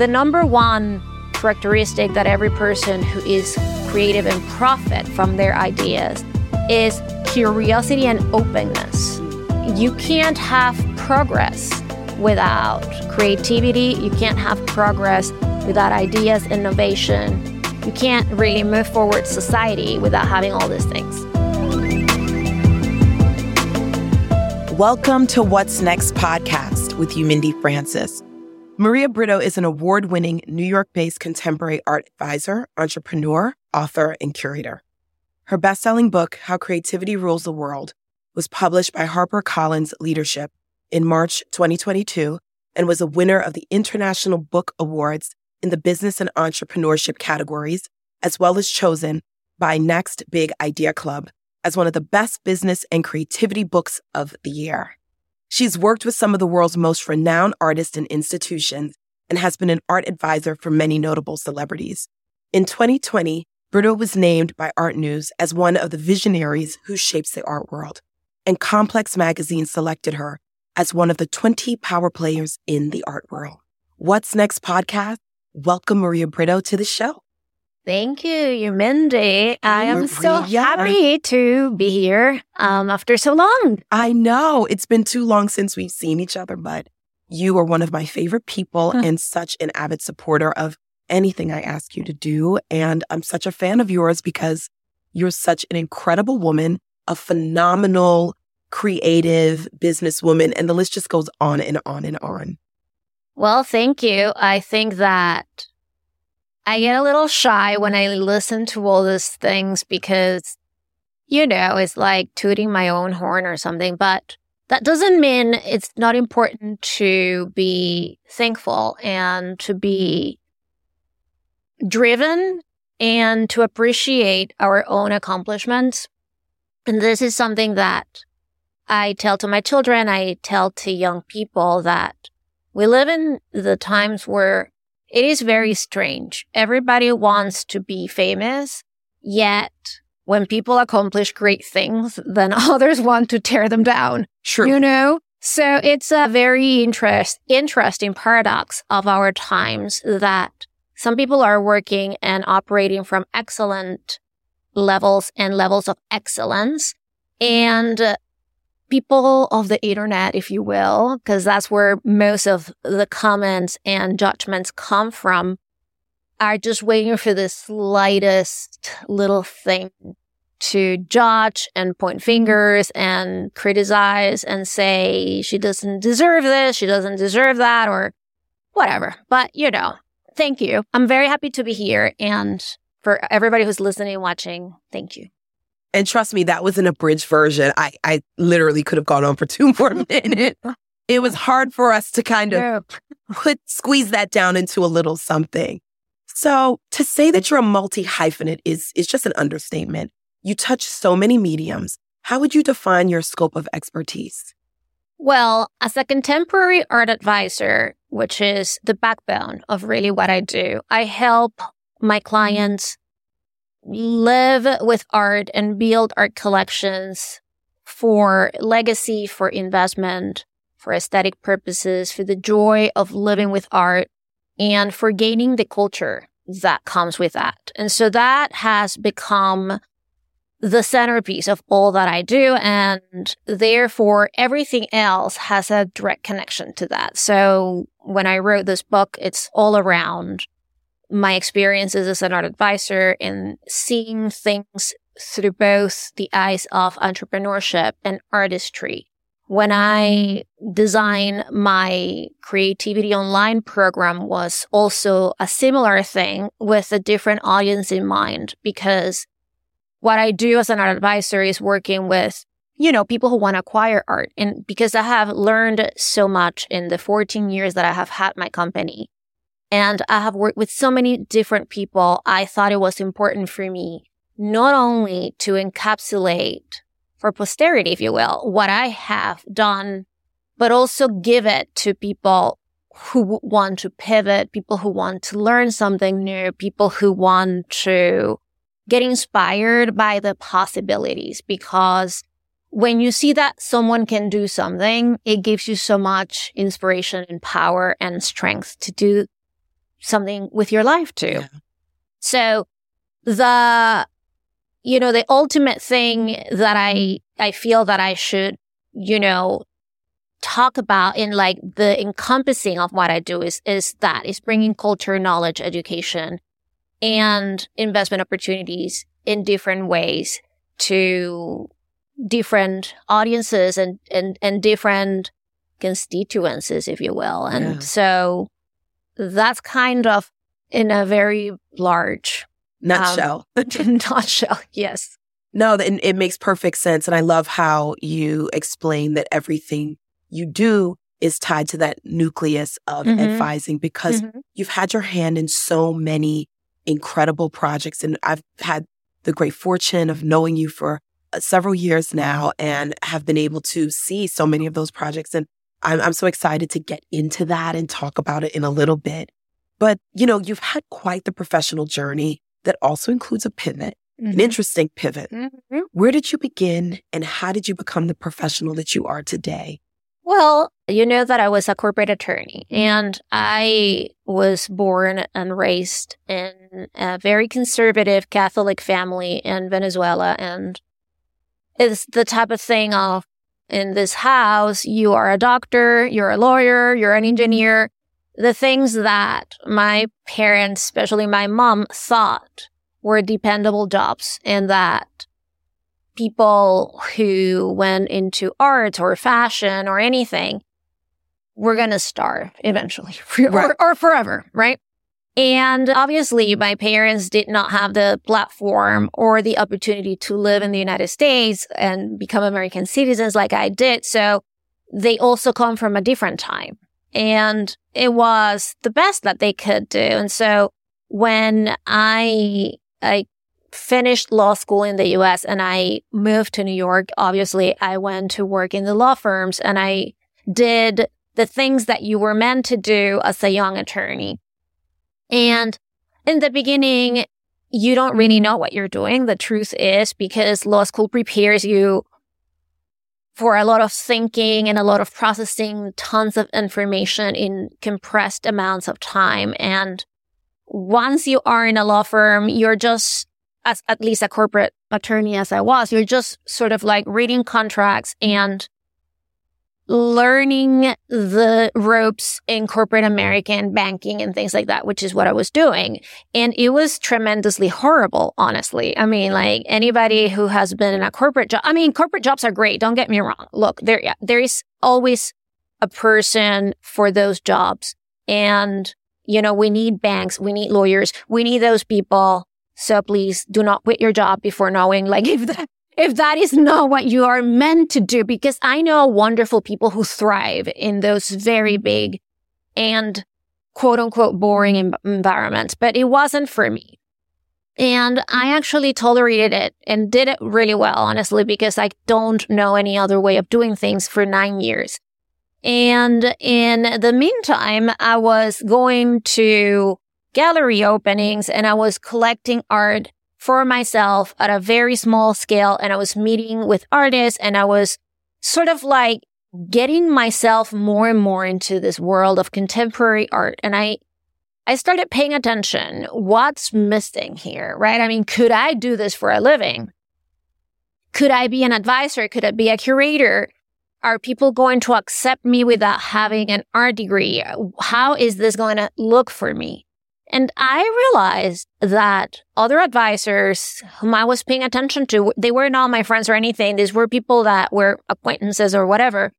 the number one characteristic that every person who is creative and profit from their ideas is curiosity and openness. You can't have progress without creativity. You can't have progress without ideas, innovation. You can't really move forward society without having all these things. Welcome to What's Next podcast with Umindi Francis. Maria Brito is an award winning New York based contemporary art advisor, entrepreneur, author, and curator. Her best selling book, How Creativity Rules the World, was published by HarperCollins Leadership in March 2022 and was a winner of the International Book Awards in the business and entrepreneurship categories, as well as chosen by Next Big Idea Club as one of the best business and creativity books of the year. She's worked with some of the world's most renowned artists and institutions and has been an art advisor for many notable celebrities. In 2020, Brito was named by Art News as one of the visionaries who shapes the art world, and Complex Magazine selected her as one of the 20 power players in the art world. What's Next podcast? Welcome Maria Brito to the show. Thank you, Mindy. I am so happy to be here um, after so long. I know it's been too long since we've seen each other, but you are one of my favorite people and such an avid supporter of anything I ask you to do. And I'm such a fan of yours because you're such an incredible woman, a phenomenal, creative businesswoman, and the list just goes on and on and on. Well, thank you. I think that I get a little shy when I listen to all these things because, you know, it's like tooting my own horn or something. But that doesn't mean it's not important to be thankful and to be driven and to appreciate our own accomplishments. And this is something that I tell to my children. I tell to young people that we live in the times where it is very strange. Everybody wants to be famous, yet when people accomplish great things, then others want to tear them down. Sure. You know? So it's a very interest, interesting paradox of our times that some people are working and operating from excellent levels and levels of excellence. And people of the internet, if you will, because that's where most of the comments and judgments come from, are just waiting for the slightest little thing to judge and point fingers and criticize and say she doesn't deserve this, she doesn't deserve that, or whatever. But you know, thank you. I'm very happy to be here. And for everybody who's listening and watching, thank you. And trust me, that was an abridged version. I, I literally could have gone on for two more minutes. It was hard for us to kind of put, squeeze that down into a little something. So to say that you're a multi hyphenate is, is just an understatement. You touch so many mediums. How would you define your scope of expertise? Well, as a contemporary art advisor, which is the backbone of really what I do, I help my mm-hmm. clients live with art and build art collections for legacy, for investment, for aesthetic purposes, for the joy of living with art, and for gaining the culture that comes with that. And so that has become the centerpiece of all that I do. And therefore, everything else has a direct connection to that. So when I wrote this book, it's all around my experiences as an art advisor and seeing things through both the eyes of entrepreneurship and artistry. When I design my creativity online program was also a similar thing with a different audience in mind because what I do as an art advisor is working with you know, people who want to acquire art. And because I have learned so much in the 14 years that I have had my company, and I have worked with so many different people. I thought it was important for me not only to encapsulate for posterity, if you will, what I have done, but also give it to people who want to pivot, people who want to learn something new, people who want to get inspired by the possibilities because when you see that someone can do something, it gives you so much inspiration and power and strength to do something with your life too. Yeah. So the, you know, the ultimate thing that I, I feel that I should, you know, talk about in like the encompassing of what I do is, is that is bringing culture, knowledge, education and investment opportunities in different ways to different audiences and, and, and different constituencies, if you will. And Yeah. so that's kind of in a very large Nutshell. nutshell. Yes. No, it, it makes perfect sense. And I love how you explain that everything you do is tied to that nucleus of Mhm. advising because Mhm. you've had your hand in so many incredible projects. And I've had the great fortune of knowing you for uh, several years now and have been able to see so many of those projects. And I'm, I'm so excited to get into that and talk about it in a little bit. But, you know, you've had quite the professional journey that also includes a pivot, an interesting pivot. Mhm. Where did you begin and how did you become the professional that you are today? Well, you know that I was a corporate attorney and I was born and raised in a very conservative Catholic family in Venezuela. And it's the type of thing of in this house, you are a doctor, you're a lawyer, you're an engineer. The things that my parents, especially my mom, thought were dependable jobs and that people who went into art or fashion or anything were going to starve eventually or, or forever, right? And obviously, my parents did not have the platform or the opportunity to live in the United States and become American citizens like I did. So they also come from a different time. And it was the best that they could do. And so when I, I finished law school in the US and I moved to New York, obviously I went to work in the law firms and I did the things that you were meant to do as a young attorney. And in the beginning, you don't really know what you're doing. The truth is because law school prepares you for a lot of thinking and a lot of processing tons of information in compressed amounts of time. And once you are in a law firm, you're just, as at least a corporate attorney as I was, you're just sort of like reading contracts and learning the ropes in corporate American banking and things like that, which is what I was doing. And it was tremendously horrible, honestly. I mean, like anybody who has been in a corporate job, I mean, corporate jobs are great. Don't get me wrong. Look, there, there is always a person for those jobs. And, you know, we need banks. We need lawyers. We need those people. So please do not quit your job before knowing, like, if that, if that is not what you are meant to do, because I know wonderful people who thrive in those very big and quote unquote boring em- environments, but it wasn't for me. And I actually tolerated it and did it really well, honestly, because I don't know any other way of doing things for nine years. And in the meantime, I was going to gallery openings and I was collecting art for myself at a very small scale. And I was meeting with artists and I was sort of like getting myself more and more into this world of contemporary art. And I, I started paying attention. What's missing here, right? I mean, could I do this for a living? Could I be an advisor? Could I be a curator? Are people going to accept me without having an art degree? How is this going to look for me? And I realized that other advisors whom I was paying attention to, they were not all my friends or anything. These were people that were acquaintances or whatever.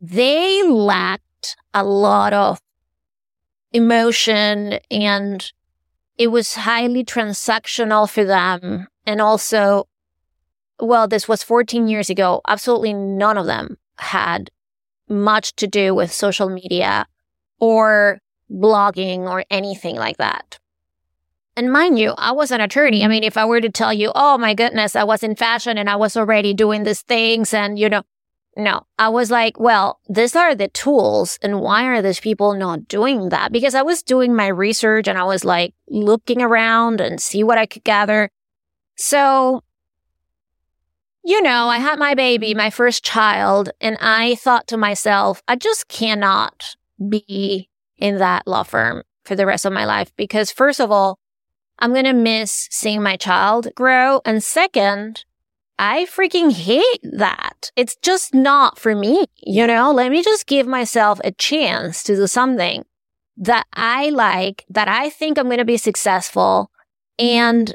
They lacked a lot of emotion and it was highly transactional for them. And also, well, this was 14 years ago. Absolutely none of them had much to do with social media or blogging or anything like that. And mind you, I was an attorney. I mean, if I were to tell you, oh my goodness, I was in fashion and I was already doing these things and, you know, no, I was like, well, these are the tools. And why are these people not doing that? Because I was doing my research and I was like looking around and see what I could gather. So, you know, I had my baby, my first child, and I thought to myself, I just cannot be in that law firm for the rest of my life because first of all, I'm going to miss seeing my child grow. And second, I freaking hate that. It's just not for me. You know, let me just give myself a chance to do something that I like, that I think I'm going to be successful. And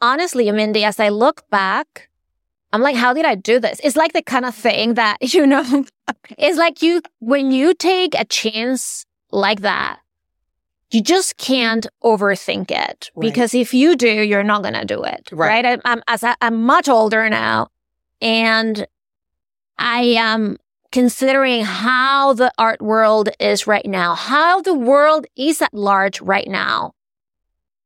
honestly, Mindy, as I look back, I'm like, how did I do this? It's like the kind of thing that, you know, it's like you, when you take a chance like that, you just can't overthink it right. because if you do, you're not going to do it. Right. right? I, am as I, I'm much older now and I am considering how the art world is right now, how the world is at large right now.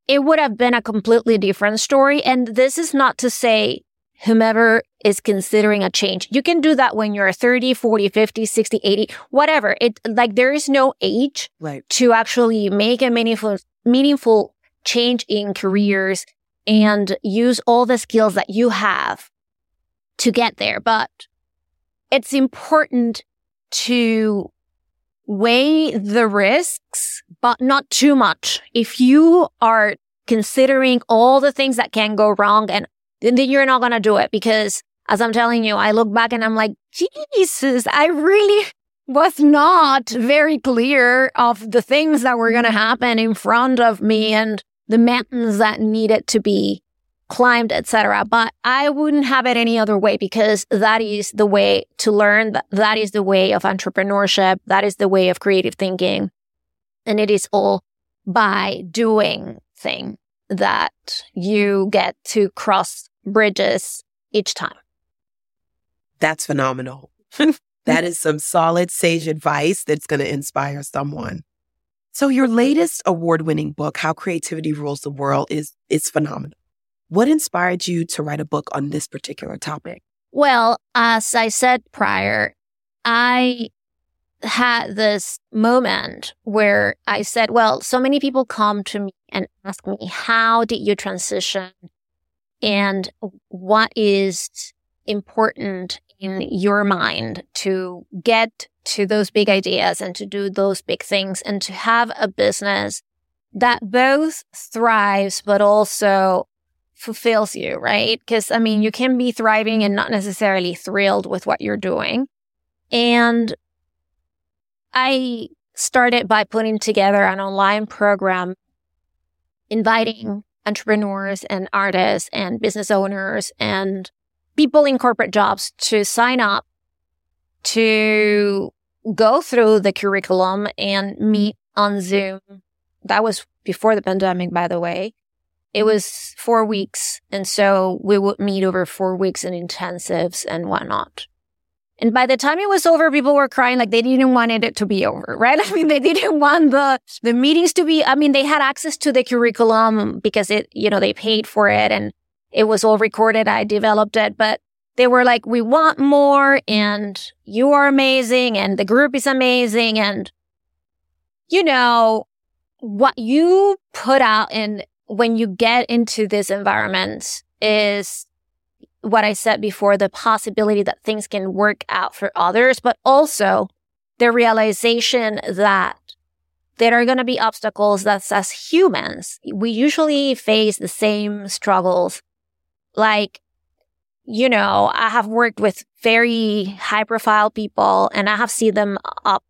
It would have been a completely different story. And this is not to say whomever is considering a change. You can do that when you're 30, 40, 50, 60, 80, whatever. It like there is no age right. to actually make a meaningful meaningful change in careers and use all the skills that you have to get there. But it's important to weigh the risks, but not too much. If you are considering all the things that can go wrong and then you're not going to do it because as I'm telling you, I look back and I'm like, Jesus, I really was not very clear of the things that were going to mm-hmm. happen in front of me and the mountains that needed to be climbed, etc. But I wouldn't have it any other way because that is the way to learn. That is the way of entrepreneurship. That is the way of creative thinking. And it is all by doing thing that you get to cross bridges each time. That's phenomenal. that is some solid sage advice that's going to inspire someone. So your latest award-winning book, How Creativity Rules the World, is is phenomenal. What inspired you to write a book on this particular topic? Well, as I said prior, I had this moment where I said, well, so many people come to me and ask me, how did you transition and what is important in your mind to get to those big ideas and to do those big things and to have a business that both thrives, but also fulfills you, right? Because I mean, you can be thriving and not necessarily thrilled with what you're doing. And I started by putting together an online program inviting entrepreneurs and artists and business owners and people in corporate jobs to sign up to go through the curriculum and meet on Zoom. That was before the pandemic, by the way. It was four weeks. And so we would meet over four weeks in intensives and whatnot. And by the time it was over, people were crying like they didn't want it to be over, right? I mean, they didn't want the, the meetings to be, I mean, they had access to the curriculum because it, you know, they paid for it and it was all recorded. I developed it, but they were like, we want more and you are amazing and the group is amazing. And, you know, what you put out in when you get into this environment is what I said before, the possibility that things can work out for others, but also the realization that there are going to be obstacles that as humans, we usually face the same struggles. Like, you know, I have worked with very high profile people and I have seen them up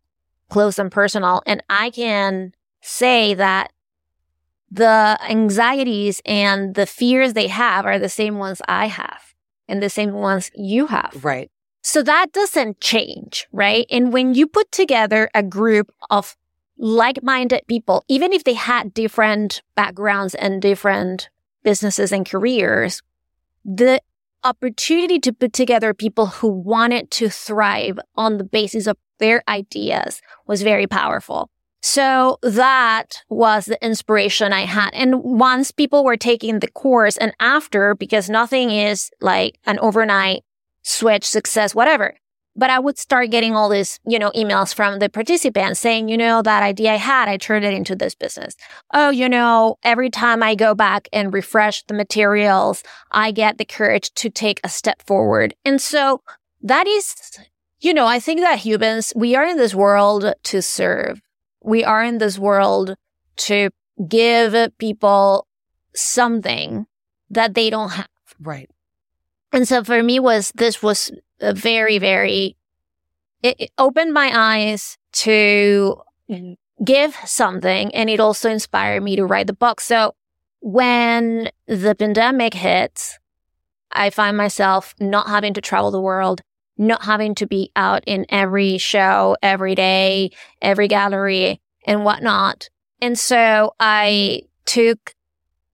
close and personal. And I can say that the anxieties and the fears they have are the same ones I have and the same ones you have. Right. So that doesn't change, right? And when you put together a group of like-minded people, even if they had different backgrounds and different businesses and careers, the opportunity to put together people who wanted to thrive on the basis of their ideas was very powerful. So that was the inspiration I had. And once people were taking the course and after, because nothing is like an overnight switch success, whatever. But I would start getting all these, you know, emails from the participants saying, you know, that idea I had, I turned it into this business. Oh, you know, every time I go back and refresh the materials, I get the courage to take a step forward. And so that is, you know, I think that humans, we are in this world to serve we are in this world to give people something that they don't have. Right. And so for me was this was a very, very it, it opened my eyes to give something and it also inspired me to write the book. So when the pandemic hit, I find myself not having to travel the world, not having to be out in every show, every day, every gallery and whatnot. And so I took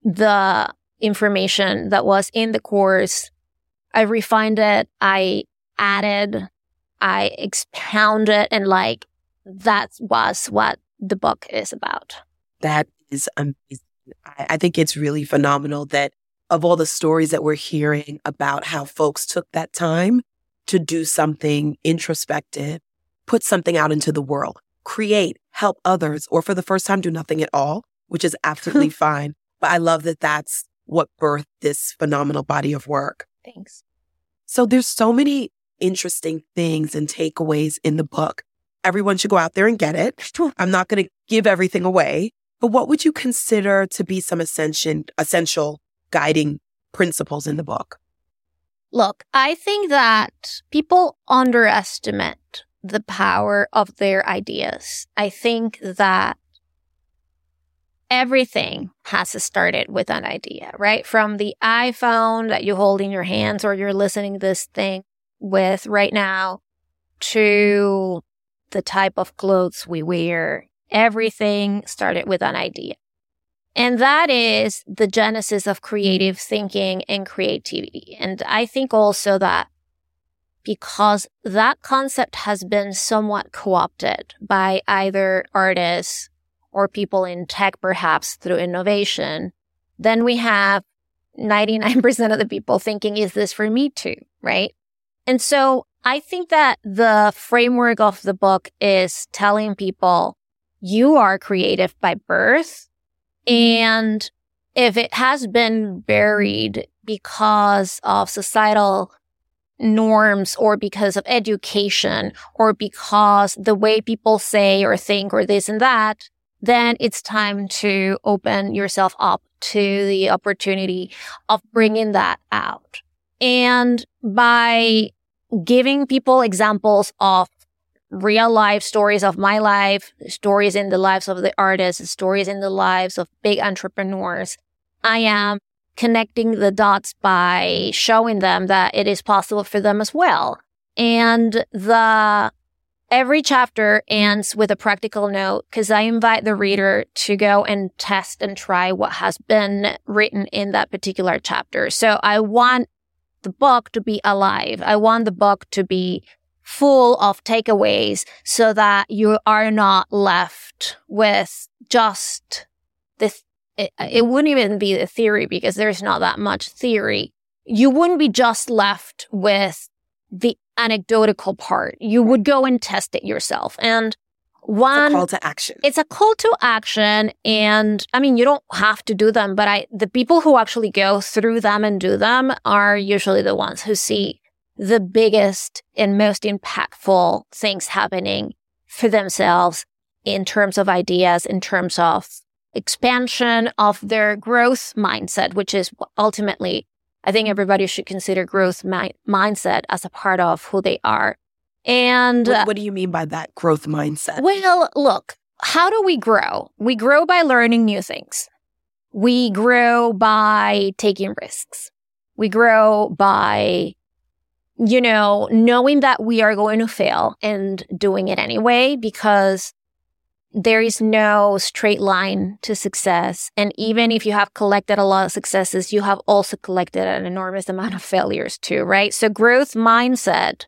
the information that was in the course. I refined it. I added, I expounded and like that was what the book is about. That is amazing. I think it's really phenomenal that of all the stories that we're hearing about how folks took that time to do something introspective, put something out into the world, create, help others, or for the first time, do nothing at all, which is absolutely fine. But I love that that's what birthed this phenomenal body of work. Thanks. So there's so many interesting things and takeaways in the book. Everyone should go out there and get it. I'm not going to give everything away, but what would you consider to be some essential, essential guiding principles in the book? Look, I think that people underestimate the power of their ideas. I think that everything has started with an idea, right? From the iPhone that you hold in your hands or you're listening this thing with right now to the type of clothes we wear. Everything started with an idea. And that is the genesis of creative thinking and creativity. And I think also that because that concept has been somewhat co-opted by either artists or people in tech, perhaps through innovation, then we have 99% of the people thinking, is this for me too? Right. And so I think that the framework of the book is telling people you are creative by birth. And if it has been buried because of societal norms or because of education or because the way people say or think or this and that, then it's time to open yourself up to the opportunity of bringing that out. And by giving people examples of real life stories of my life, stories in the lives of the artists, stories in the lives of big entrepreneurs, I am connecting the dots by showing them that it is possible for them as well. And the every chapter ends with a practical note because I invite the reader to go and test and try what has been written in that particular chapter. So I want the book to be alive. I want the book to be full of takeaways so that you are not left with just this. It, it wouldn't even be the theory because there's not that much theory. You wouldn't be just left with the anecdotal part. You would go and test it yourself. And one call to action. It's a call to action. And I mean, you don't have to do them, but I, the people who actually go through them and do them are usually the ones who see the biggest and most impactful things happening for themselves in terms of ideas, in terms of expansion of their growth mindset, which is ultimately I think everybody should consider growth mi- mindset as a part of who they are. And what, what do you mean by that growth mindset? Well, look, how do we grow? We grow by learning new things. We grow by taking risks. We grow by, you know, knowing that we are going to fail and doing it anyway because there is no straight line to success. And even if you have collected a lot of successes, you have also collected an enormous amount of failures too, right? So growth mindset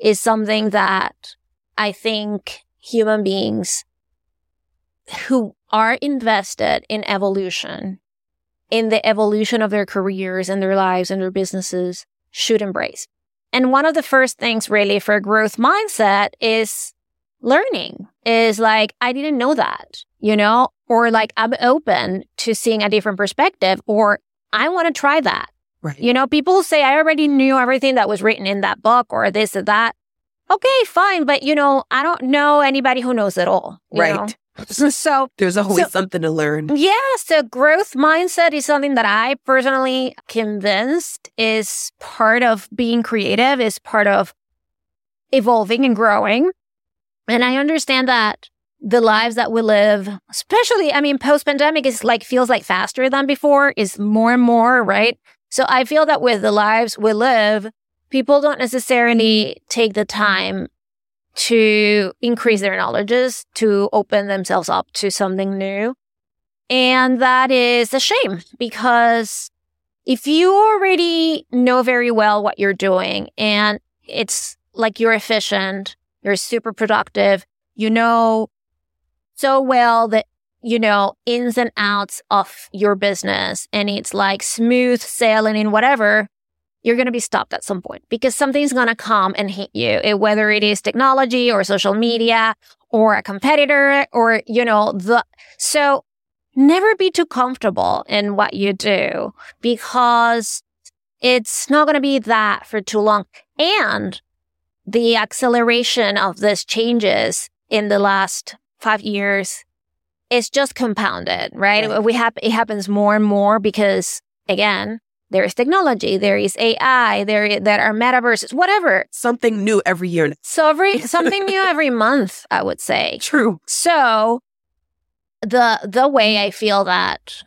is something that I think human beings who are invested in evolution, in the evolution of their careers and their lives and their businesses should embrace. And one of the first things really for a growth mindset is learning is like, I didn't know that, you know, or like I'm open to seeing a different perspective or I want to try that. Right. You know, people say I already knew everything that was written in that book or this or that. Okay, fine. But you know, I don't know anybody who knows it all. Right. Know? so there's always so, something to learn. Yeah. So growth mindset is something that I personally convinced is part of being creative, is part of evolving and growing. And I understand that the lives that we live, especially, I mean, post pandemic is like, feels like faster than before, is more and more, right? So I feel that with the lives we live, people don't necessarily take the time to increase their knowledges, to open themselves up to something new. And that is a shame because if you already know very well what you're doing and it's like you're efficient, you're super productive, you know so well that you know, ins and outs of your business and it's like smooth sailing in whatever, you're going to be stopped at some point because something's going to come and hit you, it, whether it is technology or social media or a competitor or, you know, the, so never be too comfortable in what you do because it's not going to be that for too long. And the acceleration of this changes in the last five years is just compounded, right? right. We have, it happens more and more because again, there is technology, there is AI, there there are metaverses, whatever. Something new every year. So every something new every month, I would say. True. So the the way I feel that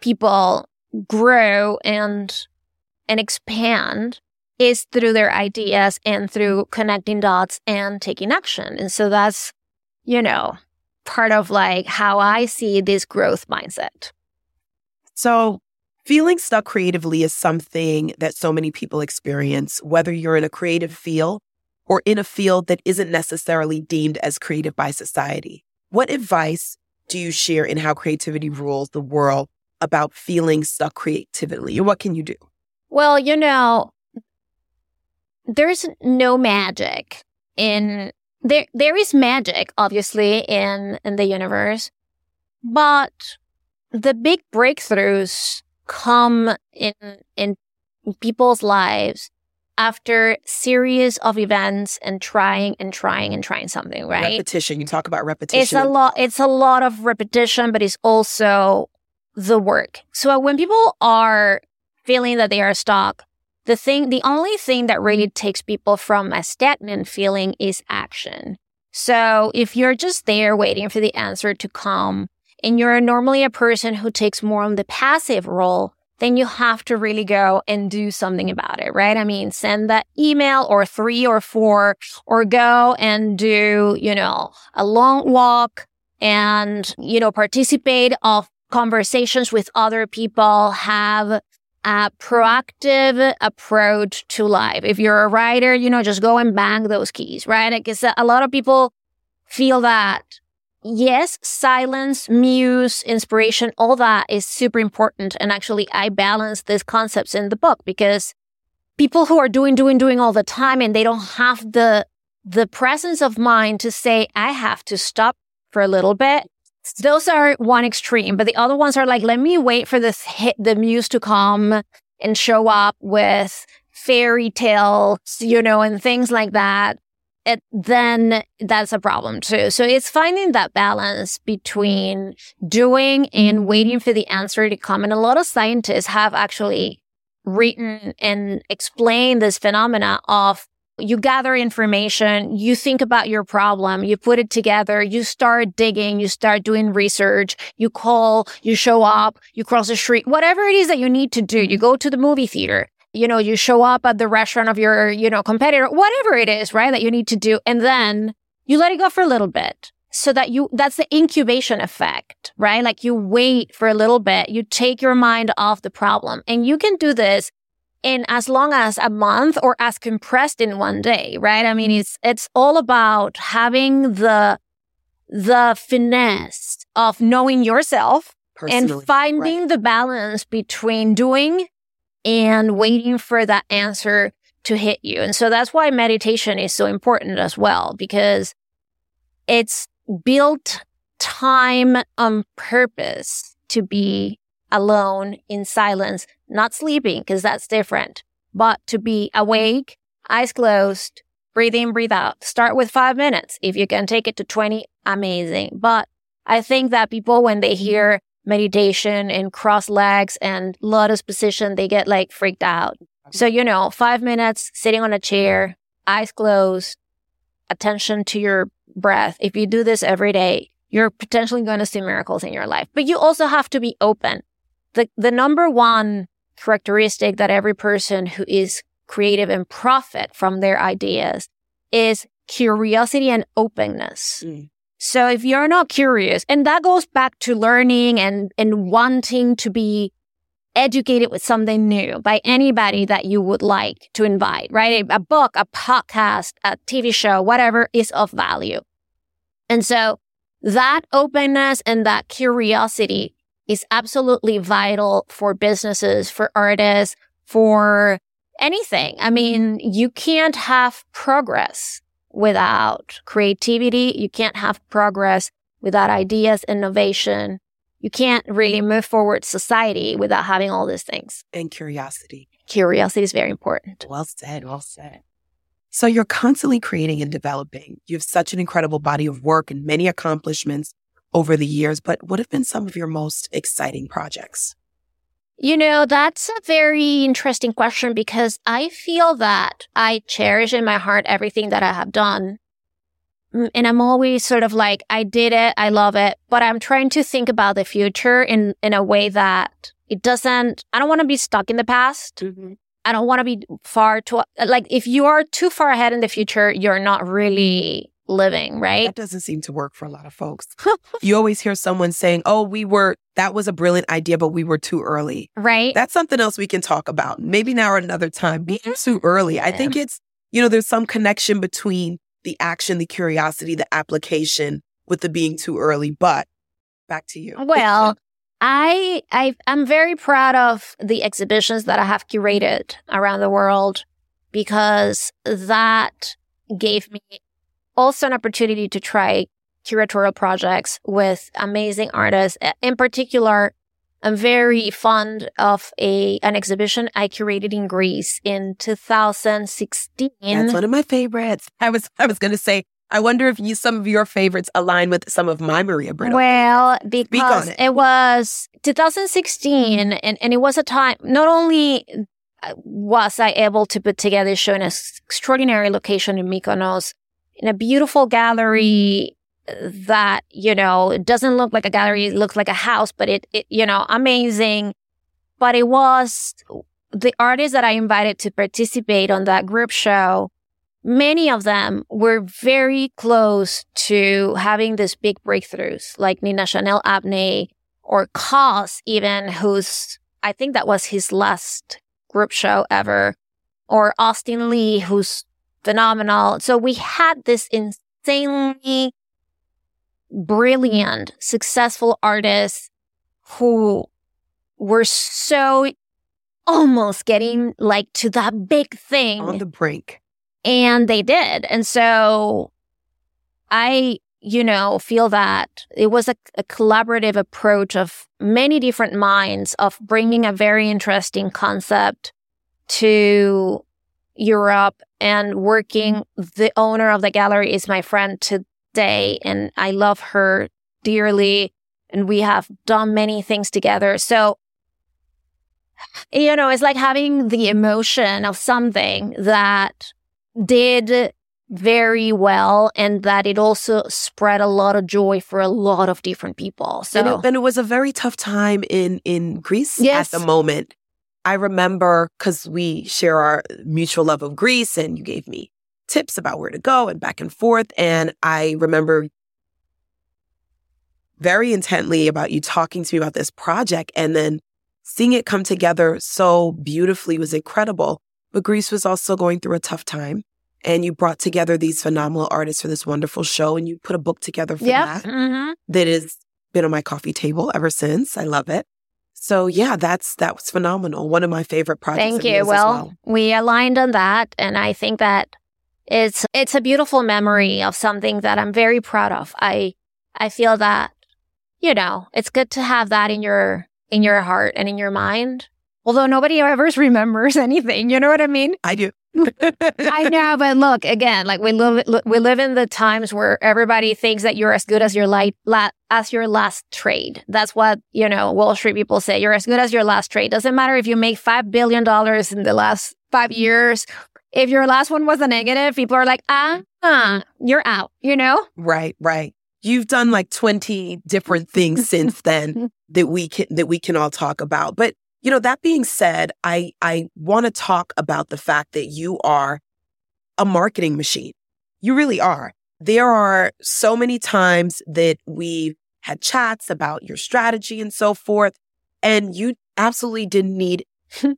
people grow and and expand is through their ideas and through connecting dots and taking action. And so that's, you know, part of like how I see this growth mindset. So Feeling stuck creatively is something that so many people experience, whether you're in a creative field or in a field that isn't necessarily deemed as creative by society. What advice do you share in how creativity rules the world about feeling stuck creatively? And what can you do? Well, you know, there's no magic in there there is magic obviously in in the universe but the big breakthroughs come in in people's lives after series of events and trying and trying and trying something, right? Repetition. You talk about repetition. It's a lot it's a lot of repetition, but it's also the work. So uh, when people are feeling that they are stuck, the thing the only thing that really takes people from a stagnant feeling is action. So if you're just there waiting for the answer to come, and you're normally a person who takes more on the passive role, then you have to really go and do something about it, right? I mean, send that email or three or four or go and do, you know, a long walk and, you know, participate of conversations with other people, have a proactive approach to life. If you're a writer, you know, just go and bang those keys, right? Guess a lot of people feel that yes, silence, muse, inspiration, all that is super important. And actually, I balance these concepts in the book because people who are doing, doing, doing all the time and they don't have the, the presence of mind to say, I have to stop for a little bit. Those are one extreme, but the other ones are like, let me wait for this hit, the muse to come and show up with fairy tales, you know, and things like that it, then that's a problem too. So it's finding that balance between doing and waiting for the answer to come. And a lot of scientists have actually written and explained this phenomena of you gather information, you think about your problem, you put it together, you start digging, you start doing research, you call, you show up, you cross the street, whatever it is that you need to do. You go to the movie theater you know, you show up at the restaurant of your, you know, competitor, whatever it is, right? That you need to do. And then you let it go for a little bit so that you, that's the incubation effect, right? Like you wait for a little bit, you take your mind off the problem and you can do this in as long as a month or as compressed in one day, right? I mean, mm-hmm. it's, it's all about having the, the finesse of knowing yourself Personally, and finding right. the balance between doing and waiting for that answer to hit you. And so that's why meditation is so important as well, because it's built time on purpose to be alone in silence, not sleeping, because that's different, but to be awake, eyes closed, breathe in, breathe out. Start with five minutes. If you can take it to 20, amazing. But I think that people, when they hear meditation and cross legs and lotus position, they get like freaked out. So, you know, five minutes sitting on a chair, eyes closed, attention to your breath. If you do this every day, you're potentially going to see miracles in your life. But you also have to be open. The, the number one characteristic that every person who is creative and profit from their ideas is curiosity and openness. Mm. So if you're not curious, and that goes back to learning and, and wanting to be educated with something new by anybody that you would like to invite, right? A, a book, a podcast, a TV show, whatever is of value. And so that openness and that curiosity is absolutely vital for businesses, for artists, for anything. I mean, you can't have progress without creativity. You can't have progress without ideas, innovation. You can't really move forward society without having all these things. And curiosity. Curiosity is very important. Well said. Well said. So you're constantly creating and developing. You have such an incredible body of work and many accomplishments over the years, but what have been some of your most exciting projects? You know, that's a very interesting question because I feel that I cherish in my heart everything that I have done. Mm, and I'm always sort of like, I did it. I love it. But I'm trying to think about the future in, in a way that it doesn't, I don't want to be stuck in the past. Mm-hmm. I don't want to be far too, like, if you are too far ahead in the future, you're not really living, right? That doesn't seem to work for a lot of folks. you always hear someone saying, oh, we were, that was a brilliant idea, but we were too early. Right. That's something else we can talk about. Maybe now or another time. Being mm-hmm. too early. Yeah. I think it's, you know, there's some connection between the action, the curiosity, the application with the being too early. But back to you. Well, I, I I'm very proud of the exhibitions that I have curated around the world because that gave me also an opportunity to try curatorial projects with amazing artists. In particular, I'm very fond of a an exhibition I curated in Greece in 2016. That's one of my favorites. I was I was going to say I wonder if you some of your favorites align with some of my Maria Brito. Well, because it. it. was 2016 and, and it was a time not only uh, was I able to put together a show in an extraordinary location in Mykonos in a beautiful gallery mm. that, you know, it doesn't look like a gallery, it looks like a house, but it, it you know, amazing. But it was the artists that I invited to participate on that group show many of them were very close to having these big breakthroughs, like Nina Chanel Abney or KAWS, even, who's, I think that was his last group show ever, or Austin Lee, who's phenomenal. So we had this insanely brilliant, successful artists who were so almost getting like to that big thing on the brink and they did. And so I, you know, feel that it was a, a, collaborative approach of many different minds of bringing a very interesting concept to Europe and working. Mm-hmm. The owner of the gallery is my friend today and I love her dearly. And we have done many things together. So, you know, it's like having the emotion of something that did very well and that it also spread a lot of joy for a lot of different people. So and it, and it was a very tough time in in Greece yes. at the moment. I remember because we share our mutual love of Greece and you gave me tips about where to go and back and forth. And I remember very intently about you talking to me about this project and then seeing it come together so beautifully was incredible. But Greece was also going through a tough time and you brought together these phenomenal artists for this wonderful show and you put a book together for yep. that mm-hmm. that has been on my coffee table ever since. I love it. So yeah, that's that was phenomenal. One of my favorite projects. Thank you. Well, well, we aligned on that and I think that it's it's a beautiful memory of something that I'm very proud of. I I feel that you know, it's good to have that in your in your heart and in your mind. Although nobody ever remembers anything, you know what I mean? I do. I know, but look again, like we live we live in the times where everybody thinks that you're as good as your light la- as your last trade. That's what you know Wall Street people say. You're as good as your last trade. Doesn't matter if you make five billion dollars in the last five years. If your last one was a negative, people are like, ah, uh, you're out. You know? Right, right. You've done like twenty different things since then that we can that we can all talk about, but you know, that being said, I, I want to talk about the fact that you are a marketing machine. You really are. There are so many times that we've had chats about your strategy and so forth. And you absolutely didn't need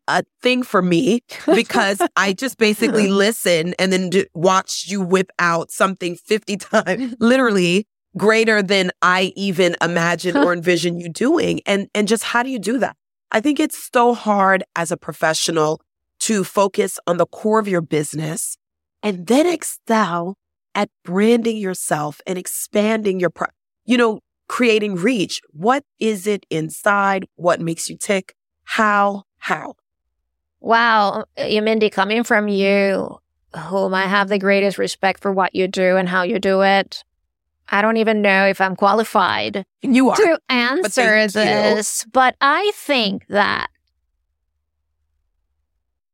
a thing for me because I just basically listen and then d- watched you whip out something 50 times, literally greater than I even imagine or envision you doing. And, and just how do you do that? I think it's so hard as a professional to focus on the core of your business and then excel at branding yourself and expanding your, pro- you know, creating reach. What is it inside? What makes you tick? How? How? Wow, Umindi, coming from you, whom I have the greatest respect for what you do and how you do it. I don't even know if I'm qualified you are. to answer but this, but I think that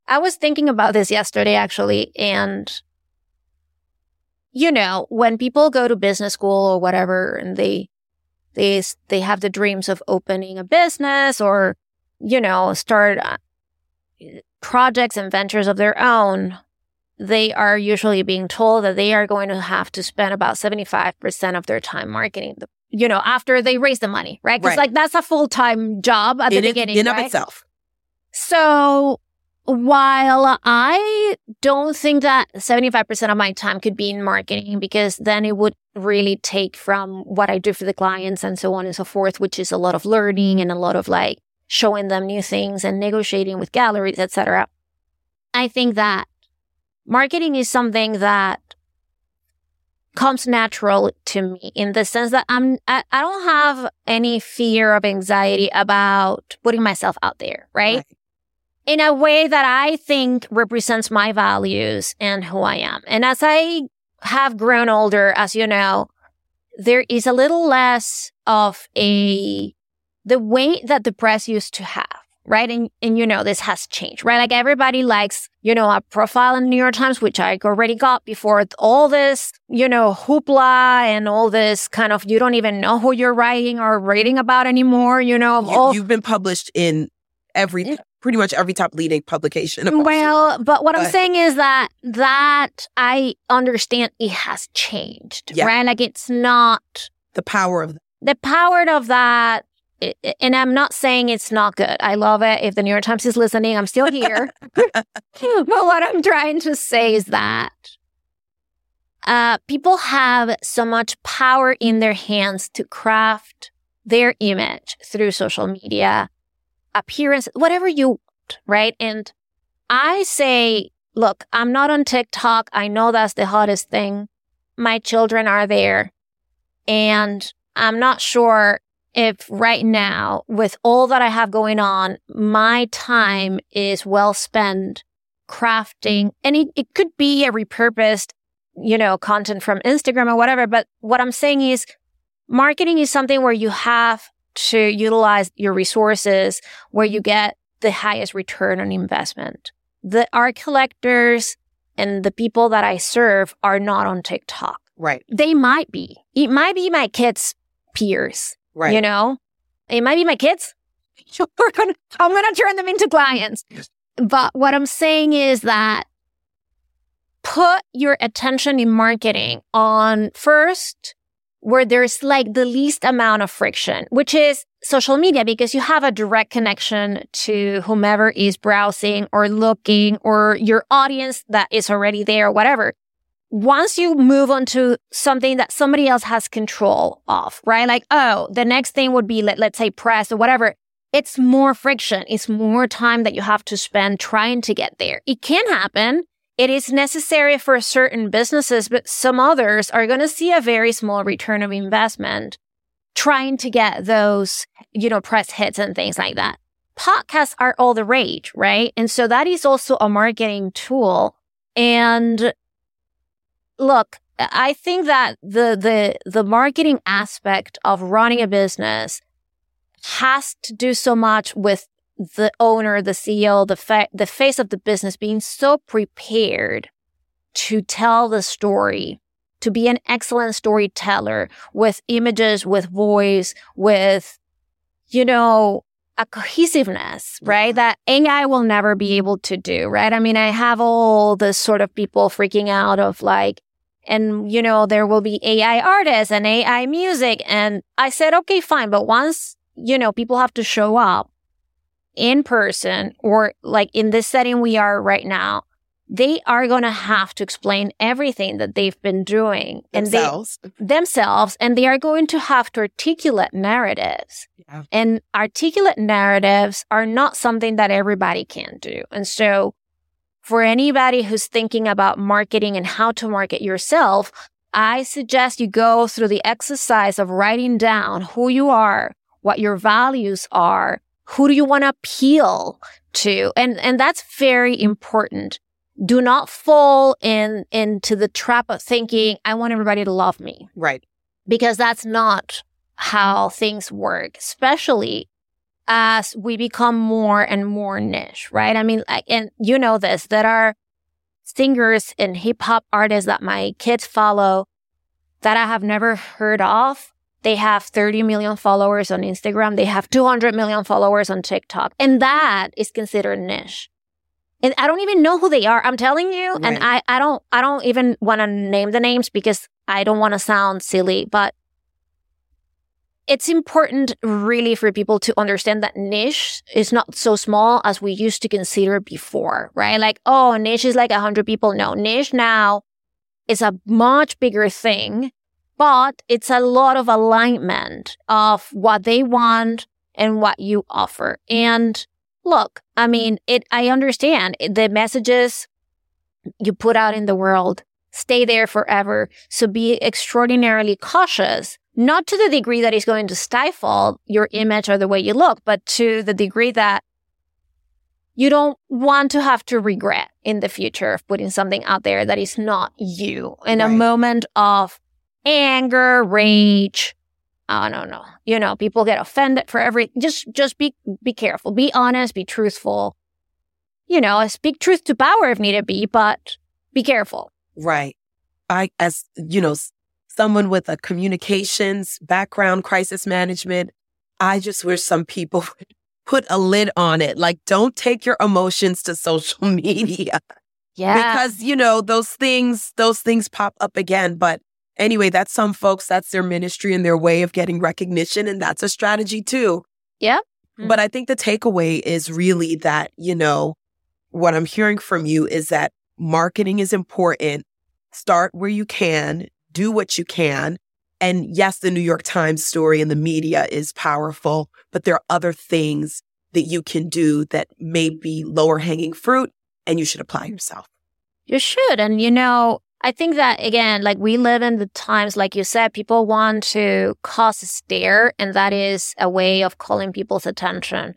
I was thinking about this yesterday actually. And, you know, when people go to business school or whatever and they, they, they have the dreams of opening a business or, you know, start uh, projects and ventures of their own, they are usually being told that they are going to have to spend about 75% of their time marketing the, you know, after they raise the money, right? Because Right. like that's a full-time job at the beginning, in of itself. So while I don't think that 75% of my time could be in marketing because then it would really take from what I do for the clients and so on and so forth, which is a lot of learning and a lot of like showing them new things and negotiating with galleries, etc. I think that marketing is something that comes natural to me in the sense that I'm I, I don't have any fear of anxiety about putting myself out there, right? in a way that I think represents my values and who I am. And as I have grown older, as you know, there is a little less of a, the weight that the press used to have, right? And, and you know, this has changed, right? Like everybody likes, you know, a profile in New York Times, which I already got before all this, you know, hoopla and all this kind of, you don't even know who you're writing or reading about anymore, you know, of You, all you've been published in every, pretty much every top leading publication. Well, but what I'm saying is that that I understand it has changed, Yeah. right? Like it's not the power of the power of that. And I'm not saying it's not good. I love it. If the New York Times is listening, I'm still here. but what I'm trying to say is that uh, people have so much power in their hands to craft their image through social media, appearance, whatever you want, right? And I say, look, I'm not on TikTok. I know that's the hottest thing. My children are there. And I'm not sure if right now, with all that I have going on, my time is well spent crafting. And it, it could be a repurposed, you know, content from Instagram or whatever. But what I'm saying is marketing is something where you have to utilize your resources where you get the highest return on investment. The art collectors and the people that I serve are not on TikTok. right, They might be. It might be my kids' peers. Right. You know, it might be my kids. We're gonna, I'm going to turn them into clients. But what I'm saying is that put your attention in marketing on first where there's like the least amount of friction, which is social media, because you have a direct connection to whomever is browsing or looking or your audience that is already there, whatever once you move on to something that somebody else has control of, right? Like, oh, the next thing would be, let, let's say press or whatever. It's more friction. It's more time that you have to spend trying to get there. It can happen. It is necessary for certain businesses, but some others are going to see a very small return of investment trying to get those, you know, press hits and things like that. Podcasts are all the rage, right? And so that is also a marketing tool And look, I think that the the the marketing aspect of running a business has to do so much with the owner, the CEO, the fa- the face of the business being so prepared to tell the story, to be an excellent storyteller with images, with voice, with you know, a cohesiveness, right? That AI will never be able to do, right? I mean, I have all this sort of people freaking out of like, and you know, there will be AI artists and AI music. And I said, okay, fine. But once, you know, people have to show up in person or like in this setting we are right now, they are going to have to explain everything that they've been doing themselves. and they themselves and they are going to have to articulate narratives yeah. and articulate narratives are not something that everybody can do and so for anybody who's thinking about marketing and how to market yourself i suggest you go through the exercise of writing down who you are what your values are who do you want to appeal to and and that's very important do not fall in into the trap of thinking I want everybody to love me. Right. Because that's not how things work, especially as we become more and more niche, right? I mean, like, and you know this, there are singers and hip hop artists that my kids follow that I have never heard of. They have 30 million followers on Instagram. They have 200 million followers on TikTok. And that is considered niche and I don't even know who they are. I'm telling you, right. and I I don't I don't even want to name the names because I don't want to sound silly, but it's important really for people to understand that niche is not so small as we used to consider before, right? Like, oh, niche is like a hundred people. No, niche now is a much bigger thing, but it's a lot of alignment of what they want and what you offer. And look, I mean, it, I understand the messages you put out in the world stay there forever. So be extraordinarily cautious, not to the degree that it's going to stifle your image or the way you look, but to the degree that you don't want to have to regret in the future of putting something out there that is not you in right. a moment of anger, rage, I don't know. You know, people get offended for every, just, just be, be careful, be honest, be truthful. You know, speak truth to power if need be, but be careful. Right. I, as, you know, someone with a communications background, crisis management, I just wish some people would put a lid on it. Like, don't take your emotions to social media. Yeah. Because, you know, those things, those things pop up again. But Anyway, that's some folks, that's their ministry and their way of getting recognition. And that's a strategy too. Yeah. Mm-hmm. But I think the takeaway is really that, you know, what I'm hearing from you is that marketing is important. Start where you can, do what you can. And yes, the New York Times story and the media is powerful, but there are other things that you can do that may be lower hanging fruit and you should apply yourself. You should. And, you know, I think that again, like we live in the times, like you said, people want to cause a stare, and that is a way of calling people's attention.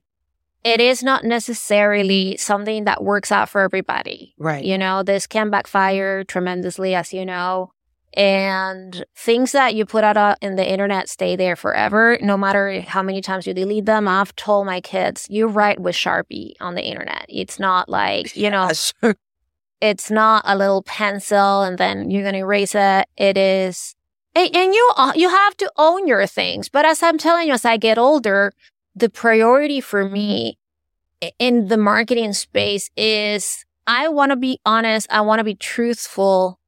It is not necessarily something that works out for everybody. Right. You know, this can backfire tremendously, as you know. And things that you put out uh, in the internet stay there forever, no matter how many times you delete them. I've told my kids, you write with Sharpie on the internet. It's not like, you know, it's not a little pencil and then you're going to erase it. It is, and, and you, uh, you have to own your things. But as I'm telling you, as I get older, the priority for me in the marketing space is I want to be honest. I want to be truthful.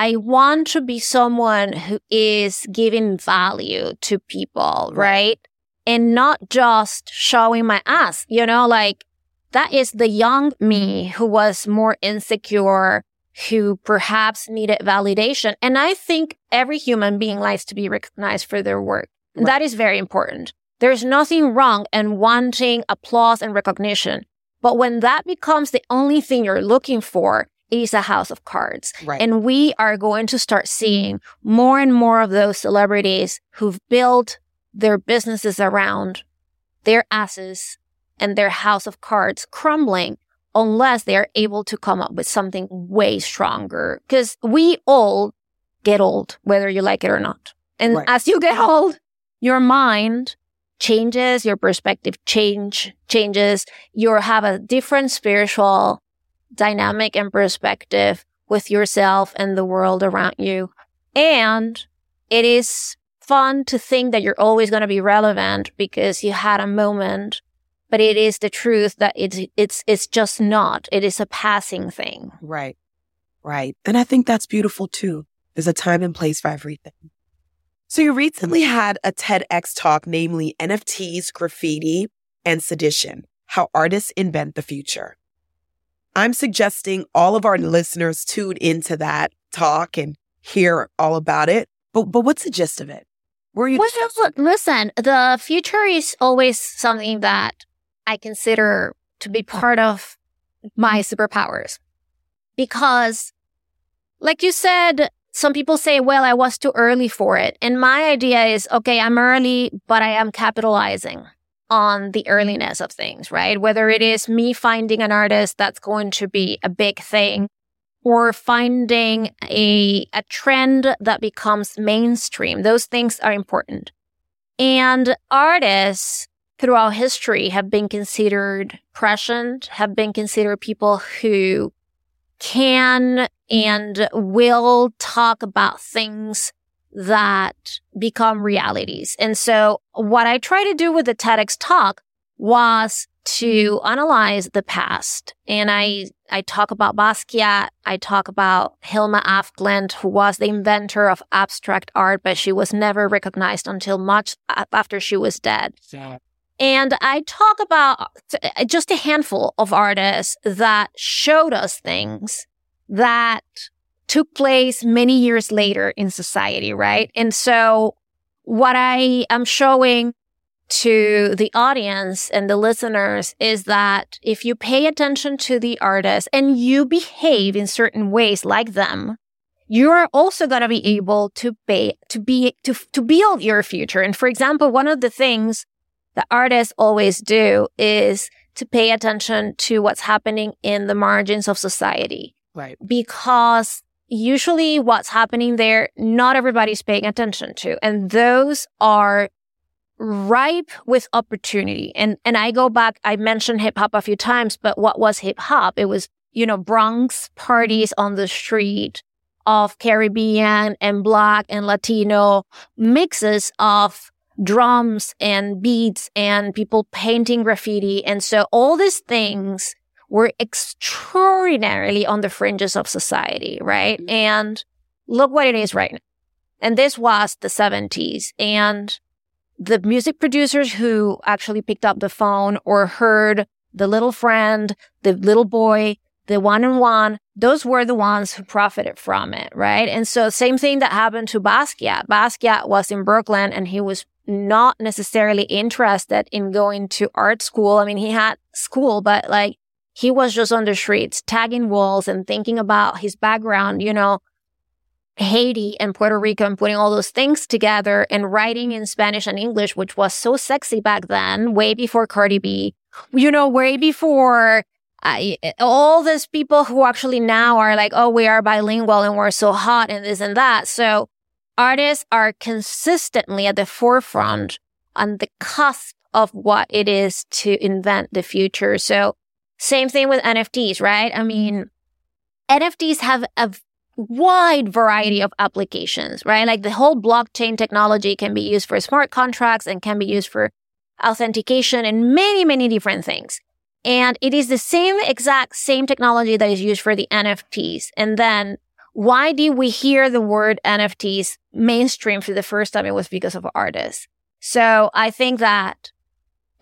I want to be someone who is giving value to people, right? And not just showing my ass, you know, like that is the young me who was more insecure, who perhaps needed validation. And I think every human being likes to be recognized for their work. Right. That is very important. There's nothing wrong in wanting applause and recognition. But when that becomes the only thing you're looking for, is a house of cards. Right. And we are going to start seeing more and more of those celebrities who've built their businesses around their asses and their house of cards crumbling unless they are able to come up with something way stronger. Because we all get old, whether you like it or not. And right. as you get old, your mind changes, your perspective change changes. You have a different spiritual dynamic and perspective with yourself and the world around you. And it is fun to think that you're always going to be relevant because you had a moment, but it is the truth that it's, it's, it's just not. It is a passing thing. Right. Right. And I think that's beautiful too. There's a time and place for everything. So you recently had a TEDx talk, namely NFTs, graffiti, and sedition, how artists invent the future. I'm suggesting all of our listeners tune into that talk and hear all about it. But but what's the gist of it? Where you? Well, listen, the future is always something that I consider to be part of my superpowers because, like you said, some people say, well, I was too early for it. And my idea is, okay, I'm early, but I am capitalizing on the earliness of things, right? Whether it is me finding an artist that's going to be a big thing or finding a, a trend that becomes mainstream. Those things are important. And artists throughout history have been considered prescient, have been considered people who can and will talk about things that become realities. And so what I try to do with the TEDx talk was to mm-hmm. analyze the past. And I, I talk about Basquiat. I talk about Hilma af Klint, who was the inventor of abstract art, but she was never recognized until much after she was dead. Yeah. And I talk about uh, just a handful of artists that showed us things that took place many years later in society, right? And so what I am showing to the audience and the listeners is that if you pay attention to the artist and you behave in certain ways like them, you're also going to be able to pay, to be, to, to build your future. And for example, one of the things that artists always do is to pay attention to what's happening in the margins of society. Right. Because usually what's happening there, not everybody's paying attention to. And those are ripe with opportunity. And, and I go back, I mentioned hip hop a few times, but what was hip hop? It was, you know, Bronx parties on the street of Caribbean and Black and Latino mixes of drums and beats and people painting graffiti. And so all these things were extraordinarily on the fringes of society, right? Mm-hmm. And look what it is right now. And this was the 70s. And the music producers who actually picked up the phone or heard the little friend, the little boy, the one on one, those were the ones who profited from it, right? And so same thing that happened to Basquiat. Basquiat was in Brooklyn and he was not necessarily interested in going to art school. I mean, he had school, but like he was just on the streets, tagging walls and thinking about his background, you know, Haiti and Puerto Rico and putting all those things together and writing in Spanish and English, which was so sexy back then, way before Cardi B, you know, way before uh, all these people who actually now are like, oh, we are bilingual and we're so hot and this and that. So artists are consistently at the forefront on the cusp of what it is to invent the future. So same thing with NFTs, right? I mm-hmm. mean, NFTs have a wide variety of applications, right? Like the whole blockchain technology can be used for smart contracts and can be used for authentication and many, many different things. And it is the same exact same technology that is used for the NFTs. And then why did we hear the word NFTs mainstream for the first time? It was because of artists. So I think that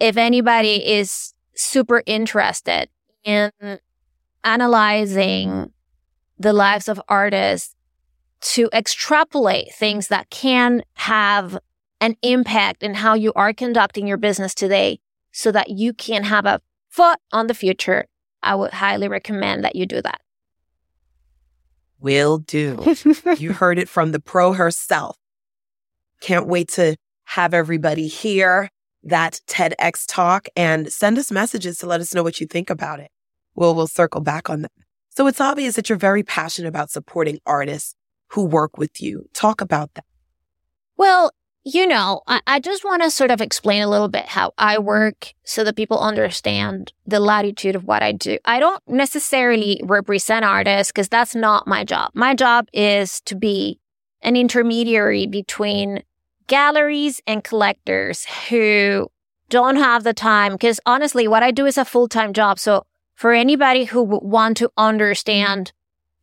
if anybody is super interested in analyzing the lives of artists to extrapolate things that can have an impact in how you are conducting your business today so that you can have a foot on the future, I would highly recommend that you do that. Will do. you heard it from the pro herself. Can't wait to have everybody hear that TEDx talk and send us messages to let us know what you think about it. We'll, we'll circle back on that. So it's obvious that you're very passionate about supporting artists who work with you. Talk about that. Well, you know, I, I just want to sort of explain a little bit how I work so that people understand the latitude of what I do. I don't necessarily represent artists because that's not my job. My job is to be an intermediary between galleries and collectors who don't have the time. Because honestly, what I do is a full time job. So for anybody who want to understand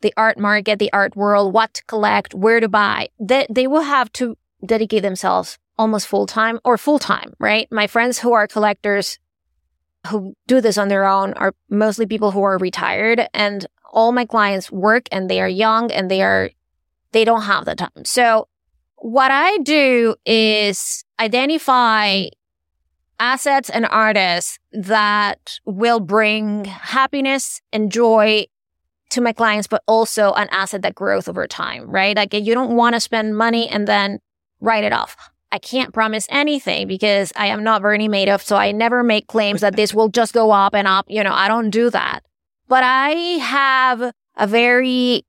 the art market, the art world, what to collect, where to buy, they, they will have to dedicate themselves almost full time or full time, right? My friends who are collectors who do this on their own are mostly people who are retired and all my clients work and they are young and they are, they don't have the time. So what I do is identify assets and artists that will bring happiness and joy to my clients, but also an asset that grows over time, right? Like you don't want to spend money and then write it off. I can't promise anything because I am not Bernie Madoff. So I never make claims that this will just go up and up. You know, I don't do that. But I have a very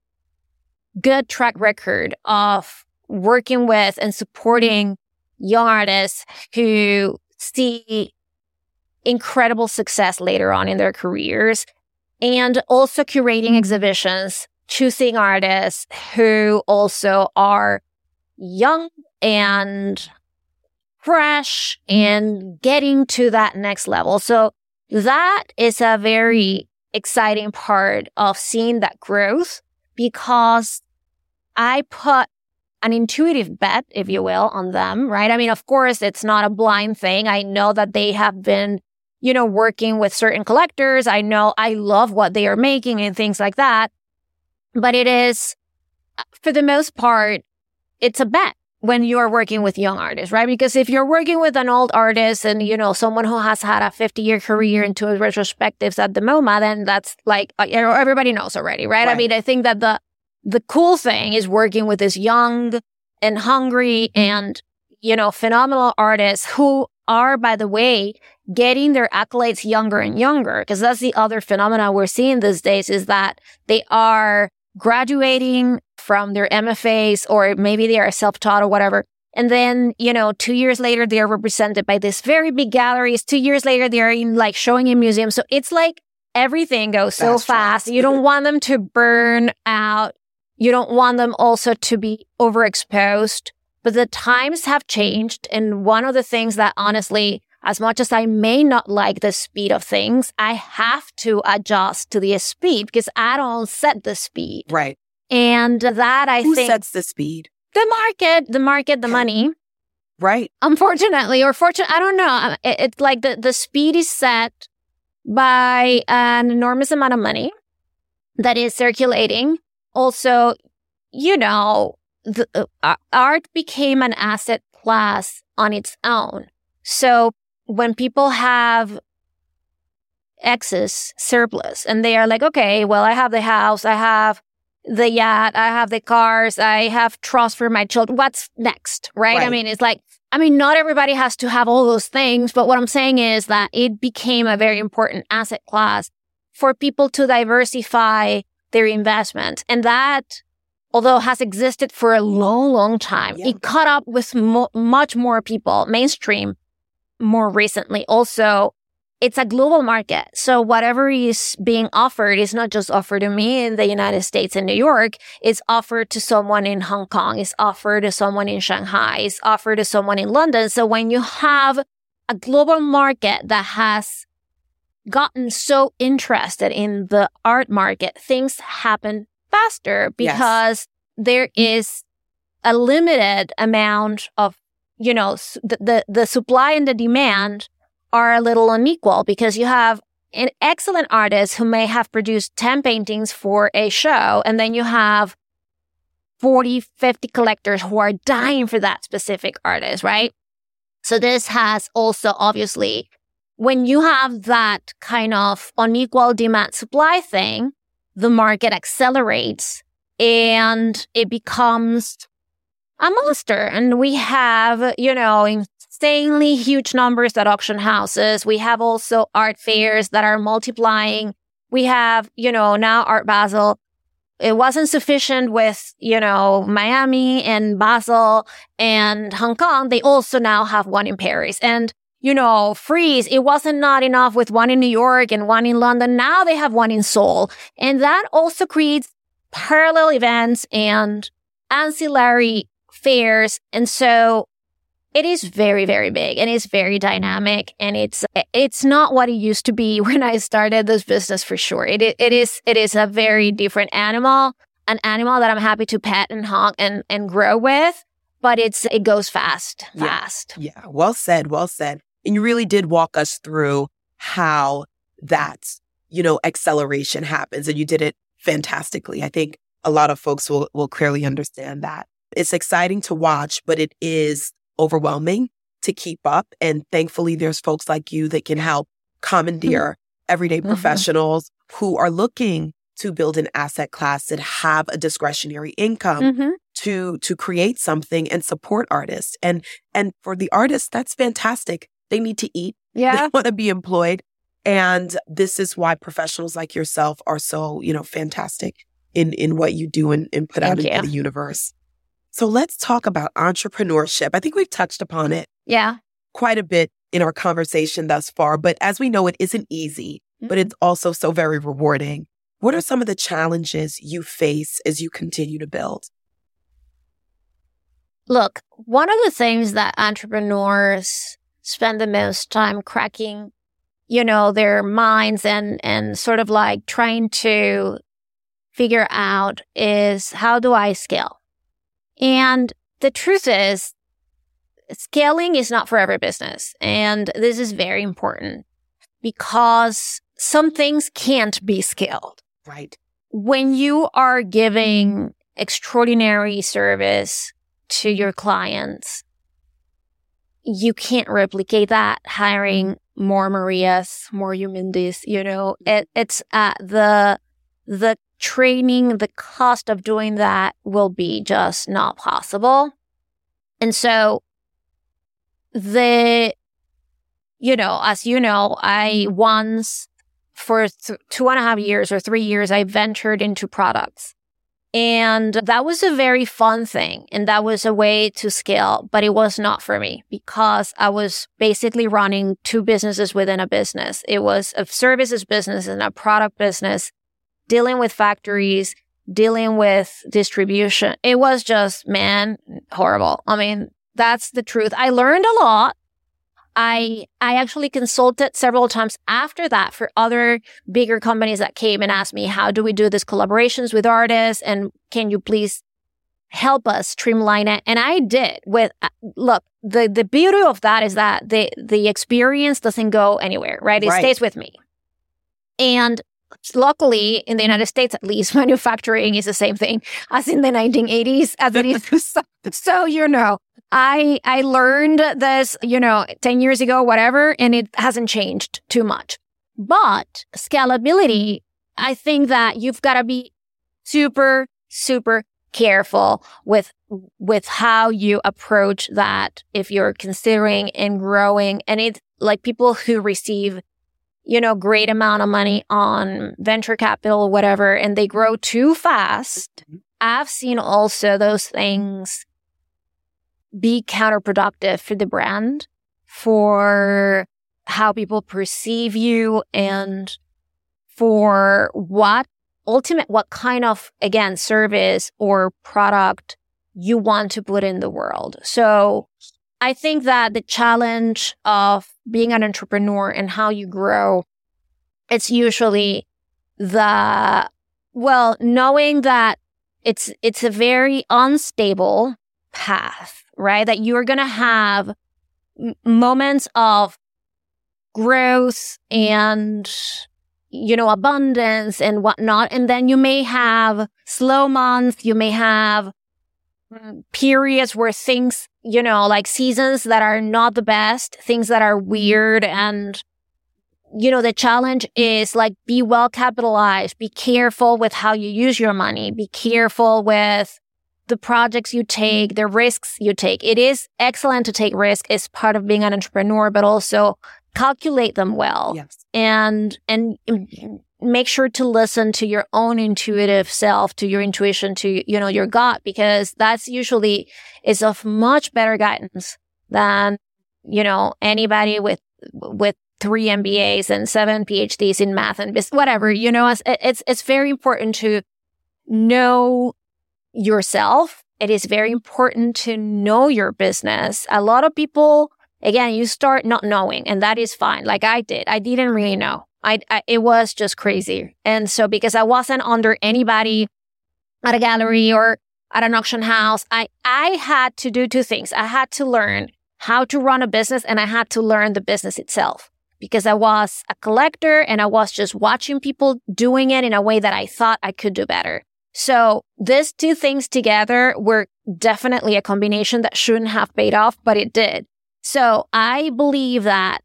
good track record of working with and supporting young artists who see incredible success later on in their careers and also curating exhibitions, choosing artists who also are young and fresh and getting to that next level. So that is a very exciting part of seeing that growth because I put an intuitive bet, if you will, on them, right? I mean, of course, it's not a blind thing. I know that they have been, you know, working with certain collectors. I know I love what they are making and things like that. But it is, for the most part, it's a bet when you're working with young artists, right? Because if you're working with an old artist and, you know, someone who has had a 50 year career into retrospectives at the MoMA, then that's like, uh, everybody knows already, right? right? I mean, I think that the, the cool thing is working with this young and hungry and, you know, phenomenal artists who are, by the way, getting their accolades younger and younger. Cause that's the other phenomena we're seeing these days is that they are graduating from their MFAs or maybe they are self-taught or whatever. And then, you know, two years later, they are represented by this very big galleries. Two years later, they are in like showing in museums. So it's like everything goes so fast. You don't want them to burn out. You don't want them also to be overexposed. But the times have changed. And one of the things that honestly as much as I may not like the speed of things, I have to adjust to the speed because I don't set the speed. Right. And that I Who think sets the speed? The market, the market, the money. Right. Unfortunately, or fortunately, I don't know. It, it's like the, the speed is set by an enormous amount of money that is circulating. Also, you know, the, uh, art became an asset class on its own. So when people have excess surplus and they are like, okay, well, I have the house, I have the yacht, I have the cars, I have trust for my children. What's next? Right? right? I mean, it's like, I mean, not everybody has to have all those things, but what I'm saying is that it became a very important asset class for people to diversify their investment. And that, although has existed for a long, long time, yeah. it caught up with mo- much more people, mainstream more recently. Also, it's a global market. So whatever is being offered is not just offered to me in the United States and New York. It's offered to someone in Hong Kong. It's offered to someone in Shanghai. It's offered to someone in London. So when you have a global market that has gotten so interested in the art market, things happen faster because yes. there is a limited amount of you know, the, the, the supply and the demand are a little unequal because you have an excellent artist who may have produced 10 paintings for a show. And then you have 40, 50 collectors who are dying for that specific artist, right? So this has also obviously, when you have that kind of unequal demand supply thing, the market accelerates and it becomes a monster. And we have, you know, insanely huge numbers at auction houses. We have also art fairs that are multiplying we have, you know, now Art Basel. It wasn't sufficient with, you know, Miami and Basel and Hong Kong. They also now have one in Paris. And, you know, Frieze. it wasn't not enough with one in New York and one in London. Now they have one in Seoul. And that also creates parallel events and ancillary fairs. And so it is very, very big and it's very dynamic and it's, it's not what it used to be when I started this business for sure. It, it is, it is a very different animal, an animal that I'm happy to pet and hug and, and grow with, but it's, it goes fast, fast. Yeah. yeah. Well said. Well said. And you really did walk us through how that, you know, acceleration happens and you did it fantastically. I think a lot of folks will, will clearly understand that. It's exciting to watch, but it is overwhelming to keep up. And thankfully, there's folks like you that can help commandeer mm-hmm. everyday mm-hmm. professionals who are looking to build an asset class that have a discretionary income mm-hmm. to to create something and support artists. And and for the artists, that's fantastic. They need to eat. Yeah. They want to be employed. And this is why professionals like yourself are so, you know, fantastic in in what you do and, and put Thank out you. into the universe. So let's talk about entrepreneurship. I think we've touched upon it. Yeah. Quite a bit in our conversation thus far, but as we know, it isn't easy, mm-hmm. but it's also so very rewarding. What are some of the challenges you face as you continue to build? Look, one of the things that entrepreneurs spend the most time cracking, you know, their minds and, and sort of like trying to figure out is how do I scale? And the truth is, scaling is not for every business. And this is very important because some things can't be scaled. Right. When you are giving extraordinary service to your clients, you can't replicate that hiring mm-hmm. more Marias, more Umindis, you know, mm-hmm. it, it's at the, the training, the cost of doing that will be just not possible. And so the, you know, as you know, I mm-hmm. once for th- two and a half years or three years, I ventured into products. And that was a very fun thing. And that was a way to scale, but it was not for me because I was basically running two businesses within a business. It was a services business and a product business dealing with factories, dealing with distribution. It was just, man, horrible. I mean, that's the truth. I learned a lot. I, I actually consulted several times after that for other bigger companies that came and asked me, how do we do these collaborations with artists? And can you please help us streamline it? And I did with, uh, look, the, the beauty of that is that the, the experience doesn't go anywhere, right? It right. stays with me. And luckily in the united states at least manufacturing is the same thing as in the 1980s as it is so, so, you know i i learned this you know 10 years ago whatever and it hasn't changed too much but scalability i think that you've got to be super super careful with with how you approach that if you're considering and growing and it's like people who receive you know, great amount of money on venture capital or whatever, and they grow too fast. Mm-hmm. I've seen also those things be counterproductive for the brand, for how people perceive you and for what ultimate, what kind of, again, service or product you want to put in the world. So I think that the challenge of being an entrepreneur and how you grow, it's usually the, well, knowing that it's, it's a very unstable path, right? That you're going to have moments of growth and, you know, abundance and whatnot. And then you may have slow months. You may have mm, periods where things you know, like seasons that are not the best, things that are weird. And, you know, the challenge is like be well capitalized, be careful with how you use your money, be careful with the projects you take, the risks you take. It is excellent to take risk. It's part of being an entrepreneur, but also calculate them well Yes. and and make sure to listen to your own intuitive self to your intuition to you know your gut because that's usually is of much better guidance than you know anybody with with three MBAs and seven PhDs in math and whatever you know it's it's it's very important to know yourself it is very important to know your business. A lot of people again you start not knowing and that is fine. Like i did i didn't really know. I, I it was just crazy. And so because i wasn't under anybody at a gallery or at an auction house i i had to do two things. I had to learn how to run a business and i had to learn the business itself. Because i was a collector and i was just watching people doing it in a way that i thought i could do better so these two things together were definitely a combination that shouldn't have paid off but it did so I believe that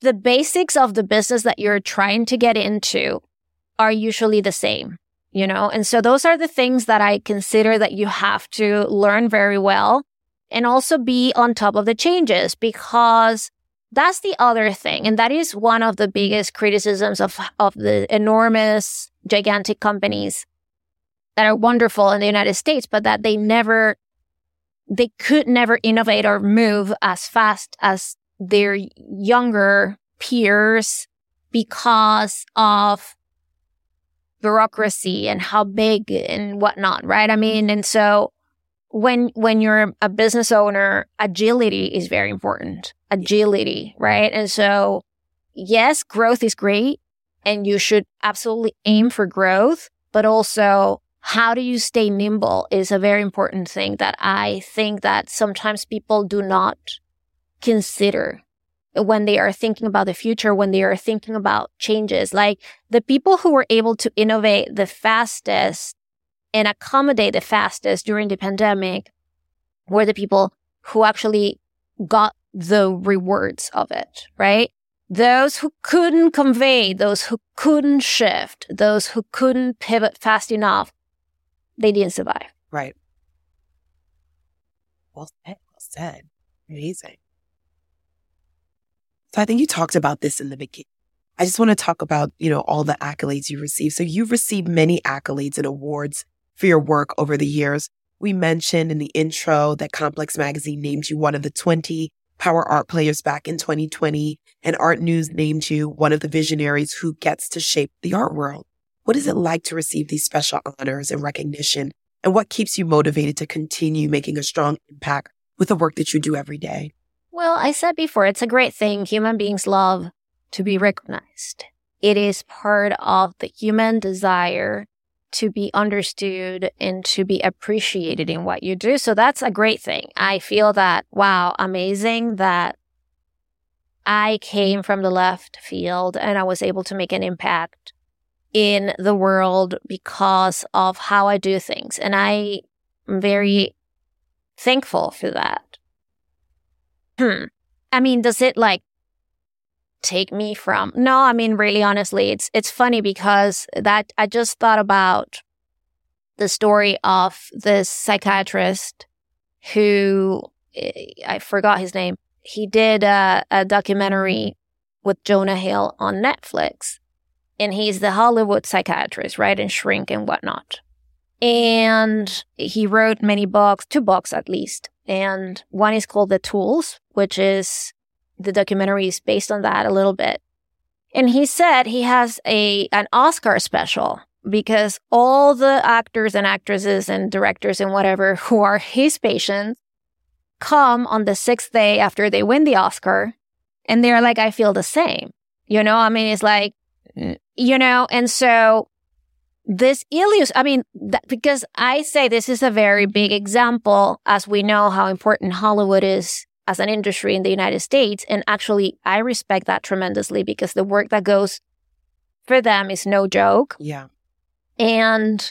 the basics of the business that you're trying to get into are usually the same, you know? And so those are the things that I consider that you have to learn very well and also be on top of the changes because that's the other thing. And that is one of the biggest criticisms of, of the enormous, gigantic companies that are wonderful in the United States, but that they never they could never innovate or move as fast as their younger peers because of bureaucracy and how big and whatnot, right? I mean, and so when when you're a business owner, agility is very important. Agility, right? And so yes, growth is great and you should absolutely aim for growth, but also how do you stay nimble is a very important thing that I think that sometimes people do not consider when they are thinking about the future, when they are thinking about changes. Like the people who were able to innovate the fastest and accommodate the fastest during the pandemic were the people who actually got the rewards of it, right? Those who couldn't convey, those who couldn't shift, those who couldn't pivot fast enough, they didn't survive. Right. Well said. Well said. Amazing. So I think you talked about this in the beginning. I just want to talk about, you know, all the accolades you received. So you've received many accolades and awards for your work over the years. We mentioned in the intro that Complex Magazine named you one of the 20 power art players back in 2020 and Art News named you one of the visionaries who gets to shape the art world. What is it like to receive these special honors and recognition? And what keeps you motivated to continue making a strong impact with the work that you do every day? Well, I said before, it's a great thing. Human beings love to be recognized. It is part of the human desire to be understood and to be appreciated in what you do. So that's a great thing. I feel that, wow, amazing that I came from the left field and I was able to make an impact in the world because of how I do things. And I am very thankful for that. Hmm. I mean, does it like take me from no i mean really honestly it's it's funny because that i just thought about the story of this psychiatrist who eh, i forgot his name. He did a, a documentary with jonah hill on netflix and he's the hollywood psychiatrist right and shrink and whatnot. And he wrote many books two books at least and one is called the tools which is the documentary is based on that a little bit. And he said he has a an Oscar special because all the actors and actresses and directors and whatever who are his patients come on the sixth day after they win the Oscar and they're like, I feel the same. You know, I mean, it's like, you know, and so this illus, I mean, because I say this is a very big example as we know how important Hollywood is as an industry in the United States. And actually, I respect that tremendously because the work that goes for them is no joke. Yeah. And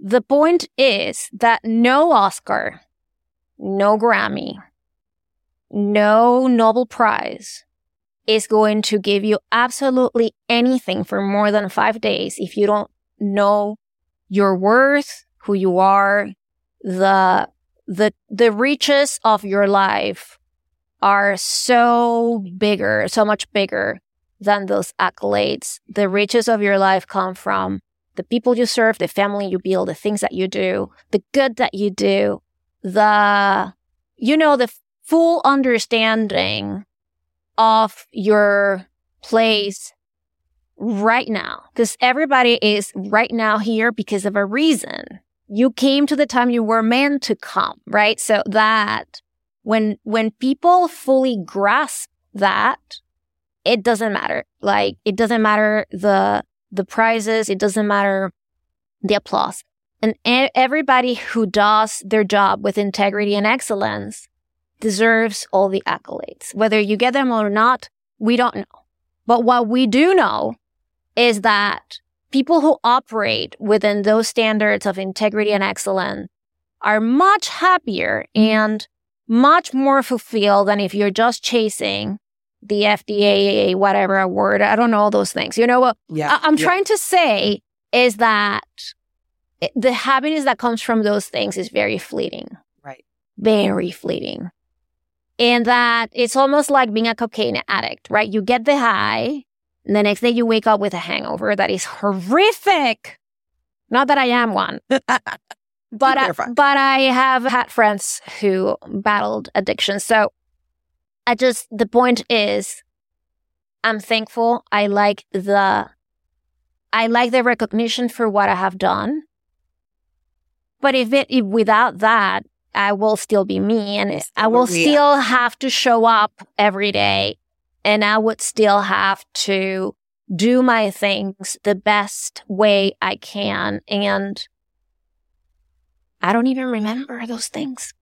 the point is that no Oscar, no Grammy, no Nobel Prize is going to give you absolutely anything for more than five days if you don't know your worth, who you are, the the the reaches of your life are so bigger, so much bigger than those accolades. The riches of your life come from the people you serve, the family you build, the things that you do, the good that you do, the, you know, the full understanding of your place right now. Because everybody is right now here because of a reason. You came to the time you were meant to come, right? So that when, when people fully grasp that, it doesn't matter. Like, it doesn't matter the, the prizes. It doesn't matter the applause. And everybody who does their job with integrity and excellence deserves all the accolades. Whether you get them or not, we don't know. But what we do know is that people who operate within those standards of integrity and excellence are much happier and much more fulfilled than if you're just chasing the FDA, whatever award. I don't know all those things. You know what yeah, I- am yeah. trying to say is that the happiness that comes from those things is very fleeting. Right. Very fleeting. And that it's almost like being a cocaine addict, right? You get the high, and the next day you wake up with a hangover that is horrific. Not that I am one. but I, but I have had friends who battled addiction. So I just the point is I'm thankful. I like the I like the recognition for what I have done. But if it if without that, I will still be me and I will still have to show up every day and I would still have to do my things the best way I can. And I don't even remember those things.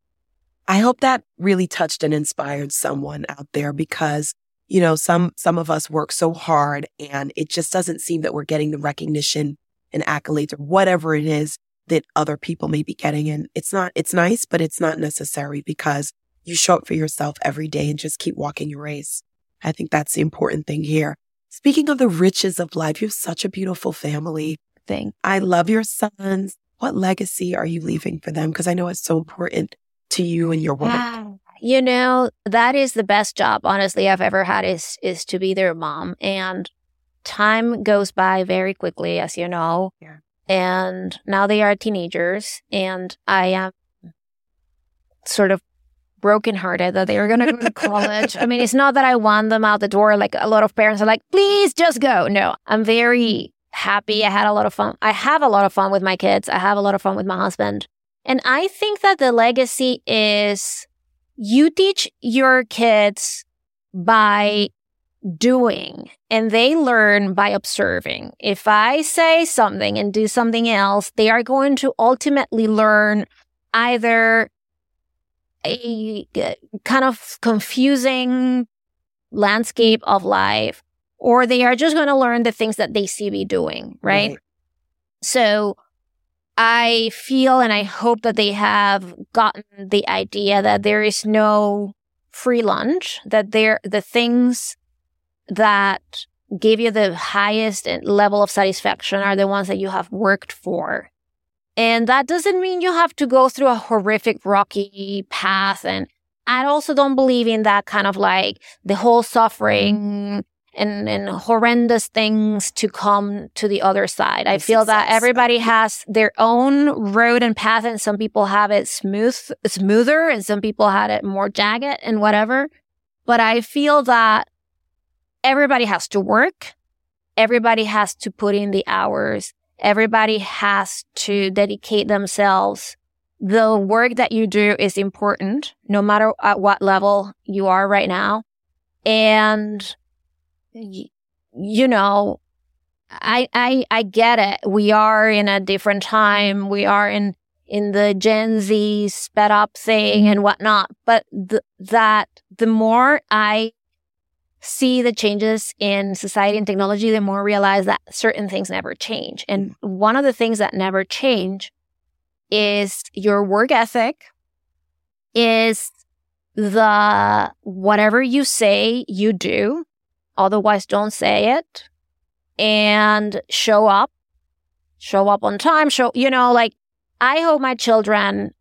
I hope that really touched and inspired someone out there because, you know, some, some of us work so hard and it just doesn't seem that we're getting the recognition and accolades or whatever it is that other people may be getting. And it's not, it's nice, but it's not necessary because you show up for yourself every day and just keep walking your race. I think that's the important thing here. Speaking of the riches of life, you have such a beautiful family. Thing. I love your sons. What legacy are you leaving for them? Because I know it's so important to you and your work. Ah, you know, that is the best job, honestly, I've ever had is is to be their mom. And time goes by very quickly, as you know. Yeah and now they are teenagers and I am sort of brokenhearted that they are going to go to college. I mean, it's not that I want them out the door. Like a lot of parents are like, please just go. No, I'm very happy. I had a lot of fun. I have a lot of fun with my kids. I have a lot of fun with my husband. And I think that the legacy is you teach your kids by doing and they learn by observing. If I say something and do something else, they are going to ultimately learn either a uh, kind of confusing landscape of life or they are just going to learn the things that they see me doing, right? right? So I feel and I hope that they have gotten the idea that there is no free lunch, that there the things that give you the highest eh, level of satisfaction are the ones that you have worked for. And that doesn't mean you have to go through a horrific, rocky path. And I also don't believe in that kind of like the whole suffering and, and horrendous things to come to the other side. I feel that everybody has their own road and path and some people have it smooth, smoother and some people had it more jagged and whatever. But I feel that everybody has to work. Everybody has to put in the hours. Everybody has to dedicate themselves. The work that you do is important, no matter at what level you are right now. And, you know, I, I, I get it. We are in a different time. We are in, in the Gen Z sped up thing and whatnot. But th- that the more I see the changes in society and technology, the more realize that certain things never change. And mm. one of the things that never change is your work ethic, is the whatever you say, you do. Otherwise, don't say it and show up, show up on time, show, you know, like I hope my children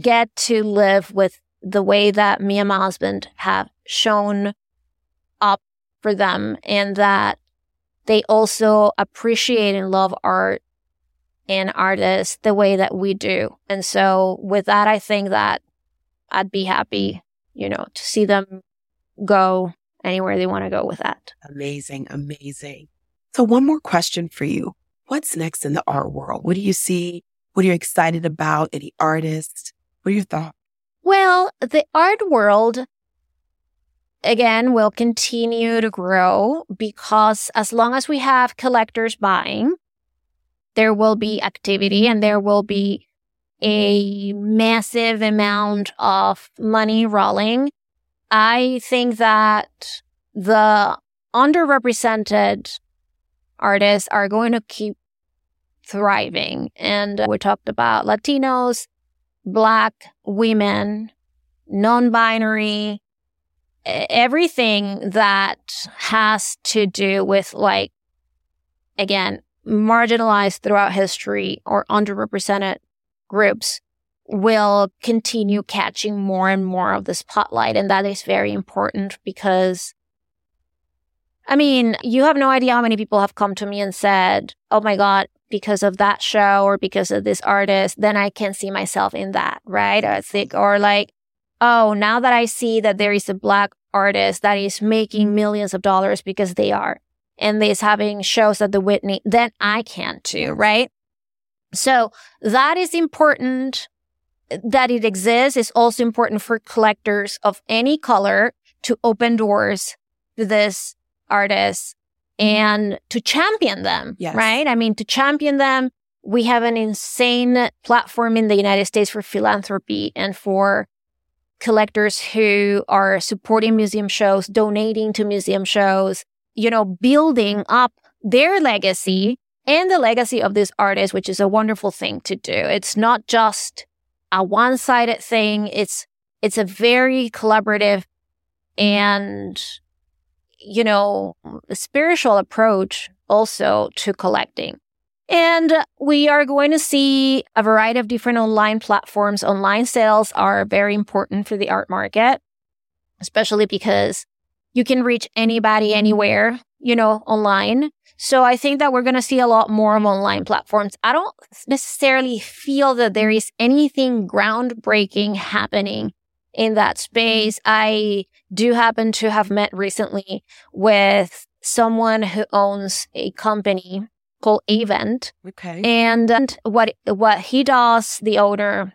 get to live with the way that me and my husband have shown up for them and that they also appreciate and love art and artists the way that we do. And so with that, I think that I'd be happy, you know, to see them go anywhere they want to go with that. Amazing. Amazing. So one more question for you. What's next in the art world? What do you see? What are you excited about? Any artists? What are your thoughts? Well, the art world again will continue to grow because as long as we have collectors buying, there will be activity and there will be a massive amount of money rolling. I think that the underrepresented artists are going to keep thriving. And we talked about Latinos, Black women, non binary, everything that has to do with like, again, marginalized throughout history or underrepresented groups will continue catching more and more of the spotlight. And that is very important because I mean, you have no idea how many people have come to me and said, Oh my God, because of that show or because of this artist, then I can see myself in that, right? I think, or like, oh, now that I see that there is a black artist that is making mm-hmm. millions of dollars because they are, and is having shows at the Whitney, then I can too, right? So that is important that it exists. It's also important for collectors of any color to open doors to this artist mm-hmm. and to champion them, yes. right? I mean, to champion them. We have an insane platform in the United States for philanthropy and for collectors who are supporting museum shows, donating to museum shows, you know, building up their legacy and the legacy of this artist, which is a wonderful thing to do. It's not just a one-sided thing. It's, it's a very collaborative and, you know, spiritual approach also to collecting. And we are going to see a variety of different online platforms. Online sales are very important for the art market, especially because you can reach anybody anywhere, you know, online. So I think that we're going to see a lot more of online platforms. I don't necessarily feel that there is anything groundbreaking happening in that space. I do happen to have met recently with someone who owns a company called Avant. Okay. And, what what he does, the owner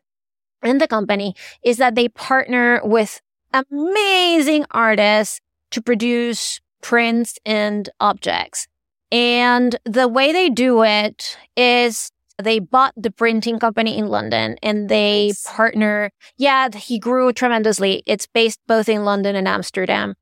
and the company, is that they partner with amazing artists to produce prints and objects. And the way they do it is they bought the printing company in London and they nice. partner. Yeah, he grew tremendously. It's based both in London and Amsterdam.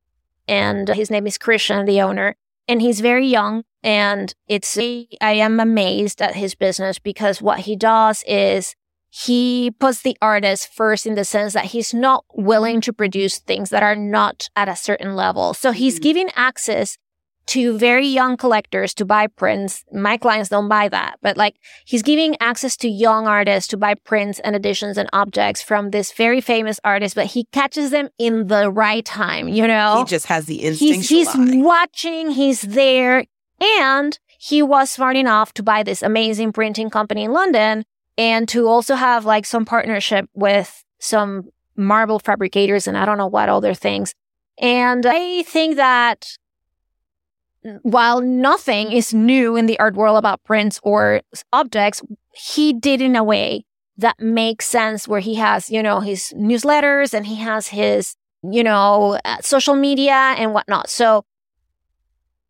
And his name is Christian, the owner and he's very young and it's i am amazed at his business because what he does is he puts the artist first in the sense that he's not willing to produce things that are not at a certain level so he's mm-hmm. giving access to very young collectors to buy prints. My clients don't buy that, but like he's giving access to young artists to buy prints and editions and objects from this very famous artist, but he catches them in the right time, you know? He just has the instinct. He's, he's watching, he's there, and he was smart enough to buy this amazing printing company in London and to also have like some partnership with some marble fabricators and I don't know what other things. And I think that while nothing is new in the art world about prints or objects, he did in a way that makes sense where he has, you know, his newsletters and he has his, you know, uh, social media and whatnot. So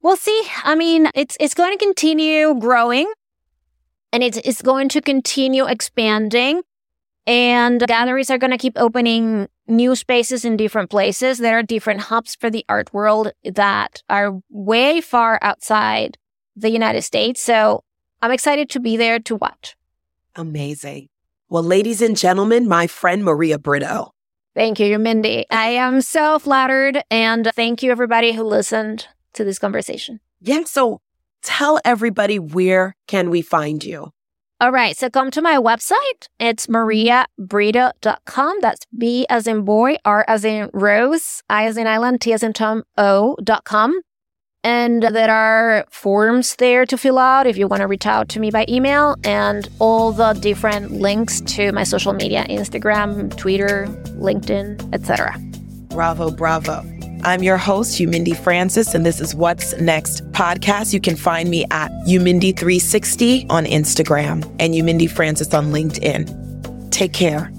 we'll see. I mean, it's, it's going to continue growing and it's, it's going to continue expanding and galleries are going to keep opening new spaces in different places. There are different hubs for the art world that are way far outside the United States. So I'm excited to be there to watch. Amazing. Well, ladies and gentlemen, my friend Maria Brito. Thank you, Mindy. I am so flattered. And thank you, everybody who listened to this conversation. Yeah. So tell everybody where can we find you? All right. So come to my website. It's mariabrito.com. That's B as in boy, R as in rose, I as in island, T as in Tom, O.com. And there are forms there to fill out if you want to reach out to me by email and all the different links to my social media, Instagram, Twitter, LinkedIn, etc. Bravo, bravo. I'm your host, Umindi Francis, and this is What's Next podcast. You can find me at Umindi360 on Instagram and Umindi Francis on LinkedIn. Take care.